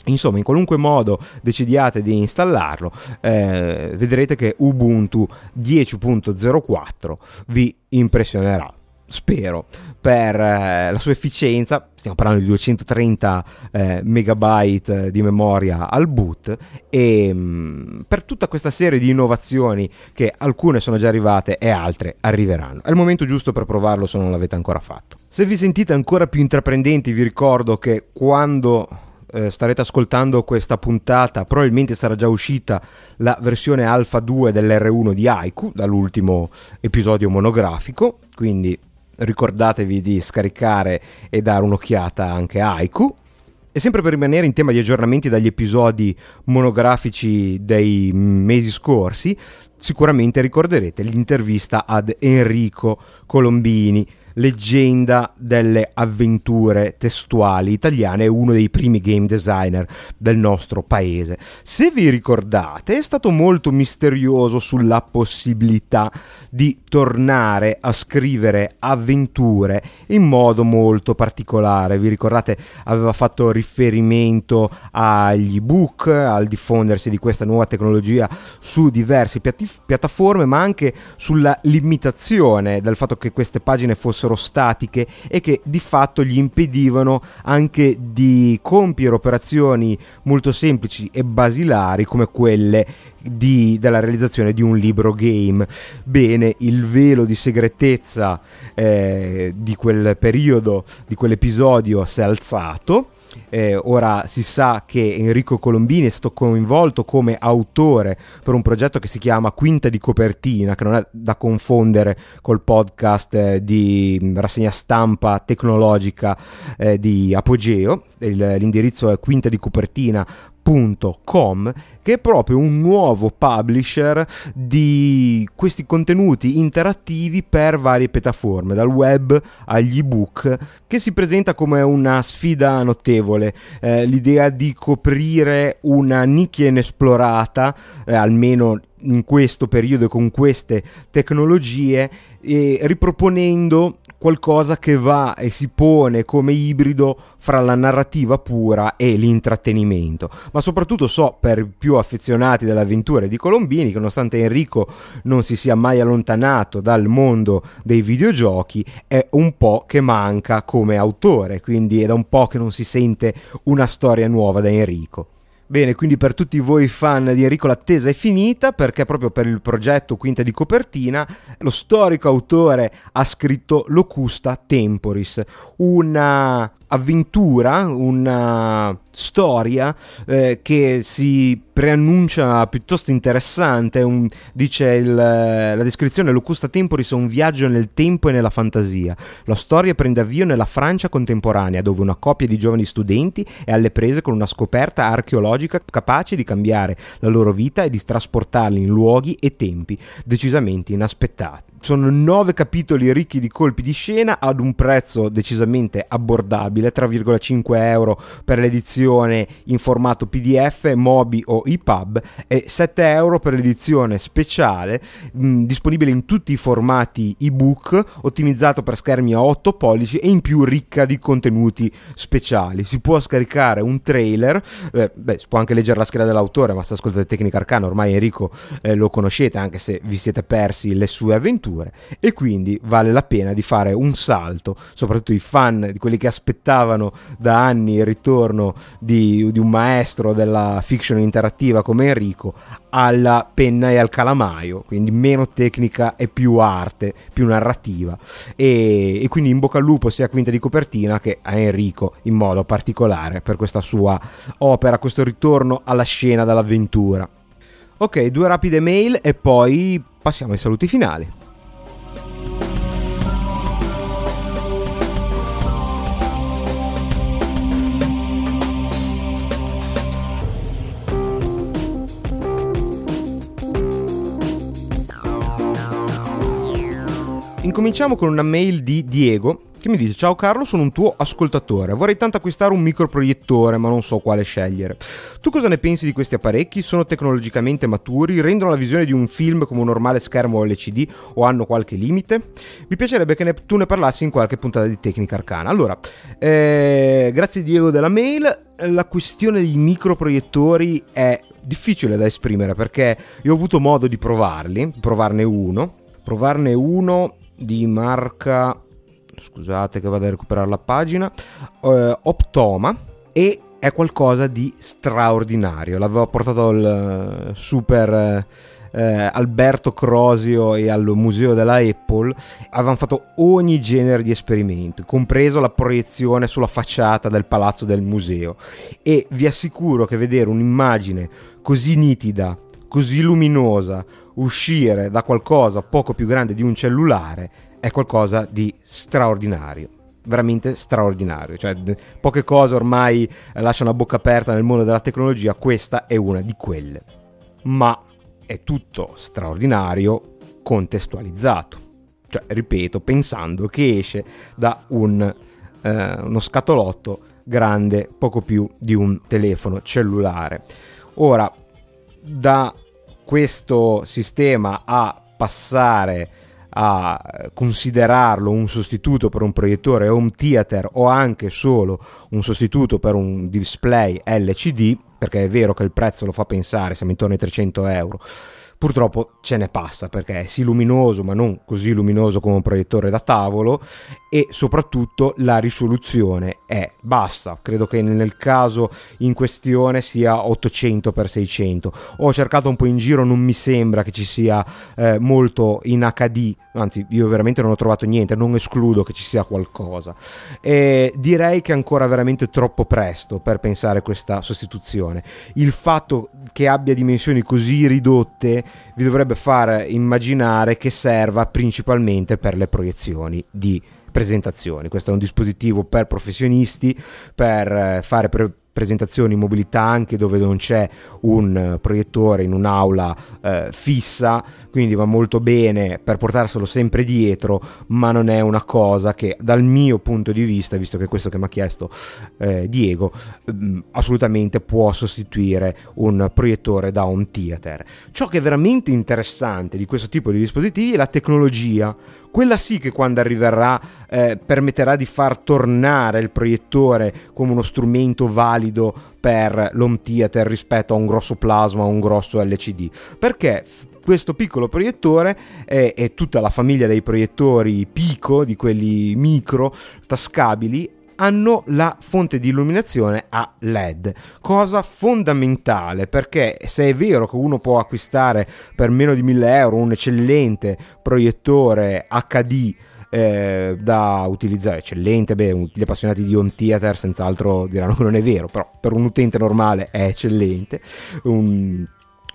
Insomma, in qualunque modo decidiate di installarlo, eh, vedrete che Ubuntu 10.04 vi impressionerà spero, per eh, la sua efficienza, stiamo parlando di 230 eh, megabyte di memoria al boot e mh, mm, per tutta questa serie di innovazioni che alcune sono già arrivate e altre arriveranno. È il momento giusto per provarlo se non l'avete ancora fatto. Se vi sentite ancora più intraprendenti vi ricordo che quando eh, starete ascoltando questa puntata, probabilmente sarà già uscita la versione alfa 2 dell'R1 di Haiku, dall'ultimo episodio monografico, quindi ricordatevi di scaricare e dare un'occhiata anche a Haiku. E sempre per rimanere in tema di aggiornamenti dagli episodi monografici dei mesi scorsi, sicuramente ricorderete l'intervista ad Enrico Colombini, leggenda delle avventure testuali italiane, è uno dei primi game designer del nostro paese. Se vi ricordate, è stato molto misterioso sulla possibilità di tornare a scrivere avventure in modo molto particolare. Vi ricordate, aveva fatto riferimento agli ebook, al diffondersi di questa nuova tecnologia su diverse piattaforme, ma anche sulla limitazione del fatto che queste pagine fossero statiche e che di fatto gli impedivano anche di compiere operazioni molto semplici e basilari come quelle di, della realizzazione di un libro game. Bene, il velo di segretezza eh, di quel periodo, di quell'episodio si è alzato. Eh, ora si sa che Enrico Colombini è stato coinvolto come autore per un progetto che si chiama Quinta di copertina, che non è da confondere col podcast eh, di rassegna stampa tecnologica eh, di Apogeo. Il, l'indirizzo è quinta di copertina Com, che è proprio un nuovo publisher di questi contenuti interattivi per varie piattaforme, dal web agli ebook, che si presenta come una sfida notevole. Eh, l'idea di coprire una nicchia inesplorata, eh, almeno in questo periodo e con queste tecnologie, e riproponendo qualcosa che va e si pone come ibrido fra la narrativa pura e l'intrattenimento. Ma soprattutto so per i più affezionati delle avventure di Colombini che nonostante Enrico non si sia mai allontanato dal mondo dei videogiochi, è un po' che manca come autore, quindi è da un po' che non si sente una storia nuova da Enrico. Bene, quindi per tutti voi fan di Enrico l'attesa è finita perché proprio per il progetto Quinta di Copertina lo storico autore ha scritto Locusta Temporis, una avventura, una storia eh, che si preannuncia piuttosto interessante. Un, dice il, la descrizione: Locusta Temporis è un viaggio nel tempo e nella fantasia. La storia prende avvio nella Francia contemporanea, dove una coppia di giovani studenti è alle prese con una scoperta archeologica capace di cambiare la loro vita e di trasportarli in luoghi e tempi decisamente inaspettati. Sono nove capitoli ricchi di colpi di scena ad un prezzo decisamente abbordabile, 3,5 euro per l'edizione in formato PDF, Mobi o EPUB e 7 euro per l'edizione speciale, mh, disponibile in tutti i formati ebook, ottimizzato per schermi a 8 pollici e in più ricca di contenuti speciali. Si può scaricare un trailer, eh, beh, si può anche leggere la scheda dell'autore, ma se ascoltate Tecnica Arcana ormai Enrico eh, lo conoscete anche se vi siete persi le sue avventure e quindi vale la pena di fare un salto, soprattutto i fan di quelli che aspettavano da anni il ritorno di, di un maestro della fiction interattiva come Enrico alla penna e al calamaio, quindi meno tecnica e più arte, più narrativa. E, e, quindi in bocca al lupo sia a Quinta di Copertina che a Enrico in modo particolare per questa sua opera, questo ritorno alla scena dell'avventura. Ok, due rapide mail e poi passiamo ai saluti finali. Incominciamo con una mail di Diego che mi dice ciao Carlo sono un tuo ascoltatore. Vorrei tanto acquistare un microproiettore ma non so quale scegliere. Tu cosa ne pensi di questi apparecchi? Sono tecnologicamente maturi? Rendono la visione di un film come un normale schermo LCD o hanno qualche limite? Mi piacerebbe che ne, tu ne parlassi in qualche puntata di Tecnica Arcana. Allora eh, grazie Diego della mail. La questione dei microproiettori è difficile da esprimere perché io ho avuto modo di provarli provarne uno provarne uno di marca scusate che vado a recuperare la pagina eh, Optoma e è qualcosa di straordinario. L'avevo portato al uh, super eh, eh, Alberto Crosio e al museo della Apple. Avevano fatto ogni genere di esperimento compreso la proiezione sulla facciata del palazzo del museo. E vi assicuro che vedere un'immagine così nitida così luminosa uscire da qualcosa poco più grande di un cellulare è qualcosa di straordinario veramente straordinario. Cioè, poche cose ormai lasciano la bocca aperta nel mondo della tecnologia, questa è una di quelle. Ma è tutto straordinario contestualizzato. cioè ripeto, pensando che esce da un, eh, uno scatolotto grande poco più di un telefono cellulare. Ora, da questo sistema a passare a considerarlo un sostituto per un proiettore home theater o anche solo un sostituto per un display LCD, perché è vero che il prezzo lo fa pensare, siamo intorno ai 300 euro purtroppo ce ne passa perché è sì luminoso ma non così luminoso come un proiettore da tavolo e soprattutto la risoluzione è bassa. Credo che nel caso in questione sia 800x600 ho cercato un po' in giro non mi sembra che ci sia eh, molto in HD anzi io veramente non ho trovato niente non escludo che ci sia qualcosa. E direi che è ancora veramente troppo presto per pensare a questa sostituzione. Il fatto che abbia dimensioni così ridotte vi dovrebbe far immaginare che serva principalmente per le proiezioni di presentazioni. Questo è un dispositivo per professionisti, per eh, fare pre- presentazioni in mobilità anche dove non c'è un proiettore in un'aula eh, fissa, quindi va molto bene per portarselo sempre dietro, ma non è una cosa che dal mio punto di vista, visto che è questo che mi ha chiesto eh, Diego, mh, mm, assolutamente può sostituire un proiettore da home theater. Ciò che è veramente interessante di questo tipo di dispositivi è la tecnologia quella sì che quando arriverà eh, permetterà di far tornare il proiettore come uno strumento valido per l'home theater rispetto a un grosso plasma o un grosso LCD. Perché questo piccolo proiettore e, e tutta la famiglia dei proiettori Pico, di quelli micro, tascabili, hanno la fonte di illuminazione a LED, cosa fondamentale perché se è vero che uno può acquistare per meno di 1000 euro un eccellente proiettore HD eh, da utilizzare eccellente. Beh, gli appassionati di home theater senz'altro diranno che non è vero, però per un utente normale è eccellente. Un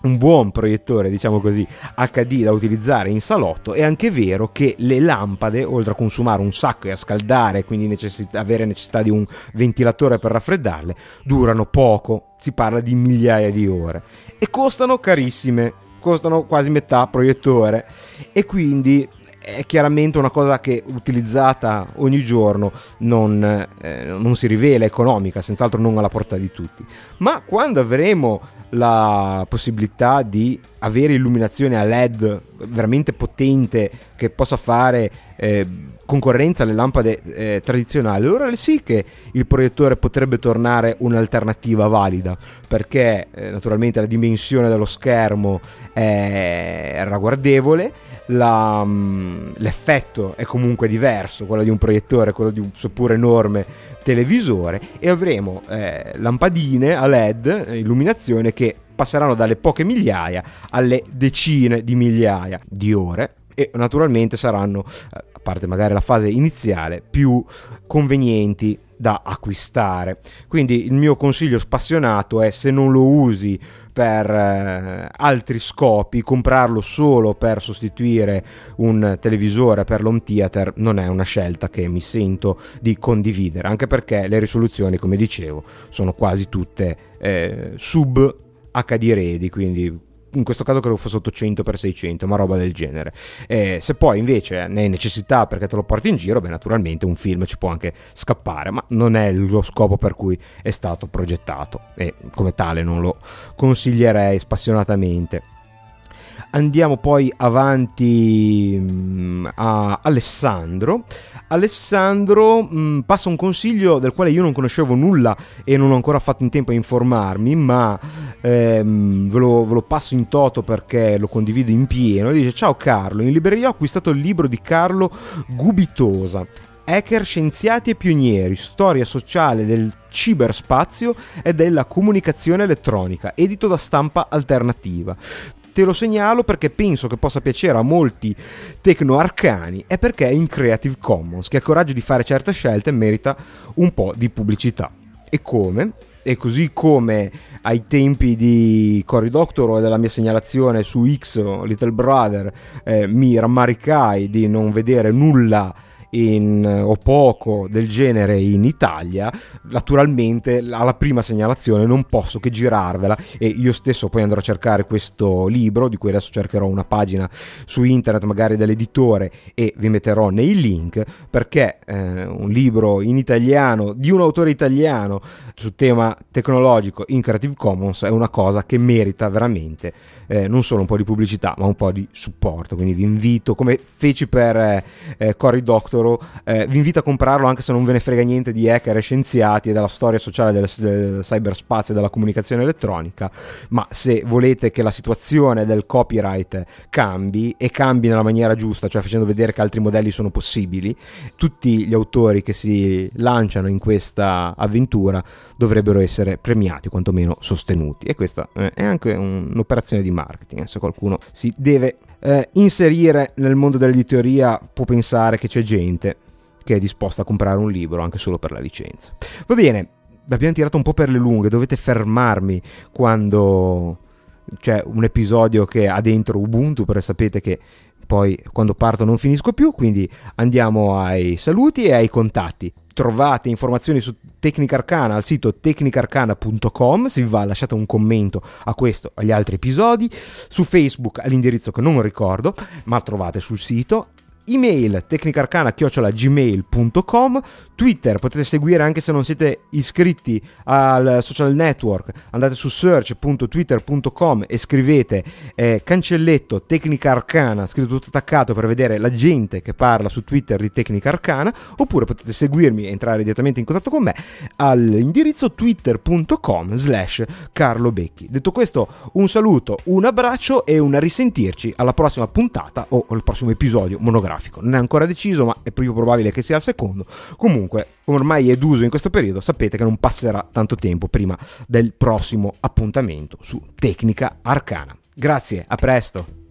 un buon proiettore, diciamo così, HD da utilizzare in salotto, è anche vero che le lampade, oltre a consumare un sacco e a scaldare, quindi necessità, avere necessità di un ventilatore per raffreddarle, durano poco, si parla di migliaia di ore e costano carissime, costano quasi metà proiettore e quindi è chiaramente una cosa che utilizzata ogni giorno non, eh, non, si rivela economica, senz'altro non alla portata di tutti. Ma quando avremo la possibilità di avere illuminazione a LED veramente potente che possa fare eh, concorrenza alle lampade eh, tradizionali, allora sì che il proiettore potrebbe tornare un'alternativa valida, perché eh, naturalmente la dimensione dello schermo è ragguardevole, la, um, l'effetto è comunque diverso, quello di un proiettore, quello di un seppur enorme televisore, e avremo eh, lampadine a LED, eh, illuminazione che passeranno dalle poche migliaia alle decine di migliaia di ore e naturalmente saranno, eh, a parte magari la fase iniziale, più convenienti da acquistare. Quindi il mio consiglio spassionato è se non lo usi per eh, altri scopi, comprarlo solo per sostituire un televisore per l'home theater non è una scelta che mi sento di condividere, anche perché le risoluzioni, come dicevo, sono quasi tutte eh, sub HD ready, quindi in questo caso credo fosse 800x600, ma roba del genere. Eh, se poi invece ne hai necessità perché te lo porti in giro, beh, naturalmente un film ci può anche scappare, ma non è lo scopo per cui è stato progettato e come tale non lo consiglierei spassionatamente. Andiamo poi avanti mm, a Alessandro. Alessandro mh, mm, passa un consiglio del quale io non conoscevo nulla e non ho ancora fatto in tempo a informarmi, ma ehm, ve, lo, ve, lo, passo in toto perché lo condivido in pieno. Dice: Ciao Carlo, in libreria ho acquistato il libro di Carlo Gubitosa. Hacker, scienziati e pionieri, storia sociale del ciberspazio e della comunicazione elettronica, edito da stampa alternativa te lo segnalo perché penso che possa piacere a molti tecno-arcani e perché è in Creative Commons, che ha coraggio di fare certe scelte e merita un po' di pubblicità. E come? E così come ai tempi di Cory Doctor e della mia segnalazione su X Little Brother eh, mi rammaricai di non vedere nulla in, o poco del genere in Italia, naturalmente alla prima segnalazione non posso che girarvela e io stesso poi andrò a cercare questo libro, di cui adesso cercherò una pagina su internet magari dell'editore e vi metterò nei link, perché eh, un libro in italiano di un autore italiano su tema tecnologico in Creative Commons è una cosa che merita veramente eh, non solo un po' di pubblicità ma un po' di supporto. Quindi vi invito come feci per eh, eh, Cory Doctorow eh, vi invito a comprarlo anche se non ve ne frega niente di hacker e scienziati e della storia sociale del, del cyberspazio e della comunicazione elettronica ma se volete che la situazione del copyright cambi e cambi nella maniera giusta cioè facendo vedere che altri modelli sono possibili tutti gli autori che si lanciano in questa avventura dovrebbero essere premiati quantomeno sostenuti. E questa eh, è anche un'operazione di marketing eh, se qualcuno si deve eh, inserire nel mondo dell'editoria può pensare che c'è gente che è disposta a comprare un libro anche solo per la licenza. Va bene abbiamo tirato un po' per le lunghe dovete fermarmi quando c'è un episodio che ha dentro Ubuntu perché sapete che poi quando parto non finisco più, quindi andiamo ai saluti e ai contatti. Trovate informazioni su Tecnica Arcana al sito tecnicarcana.com, se vi va lasciate un commento a questo, agli altri episodi, su Facebook all'indirizzo che non ricordo, ma trovate sul sito email tecnicarcana-gmail.com Twitter potete seguire anche se non siete iscritti al social network. Andate su search.twitter.com e scrivete eh, cancelletto Tecnica Arcana scritto tutto attaccato per vedere la gente che parla su Twitter di Tecnica Arcana oppure potete seguirmi e entrare direttamente in contatto con me all'indirizzo twitter.com slash Carlo Becchi detto questo un saluto un abbraccio e un risentirci alla prossima puntata o al prossimo episodio monografico grafico. Non è ancora deciso, ma è più probabile che sia il secondo. Comunque, ormai è d'uso in questo periodo, sapete che non passerà tanto tempo prima del prossimo appuntamento su Tecnica Arcana. Grazie, a presto.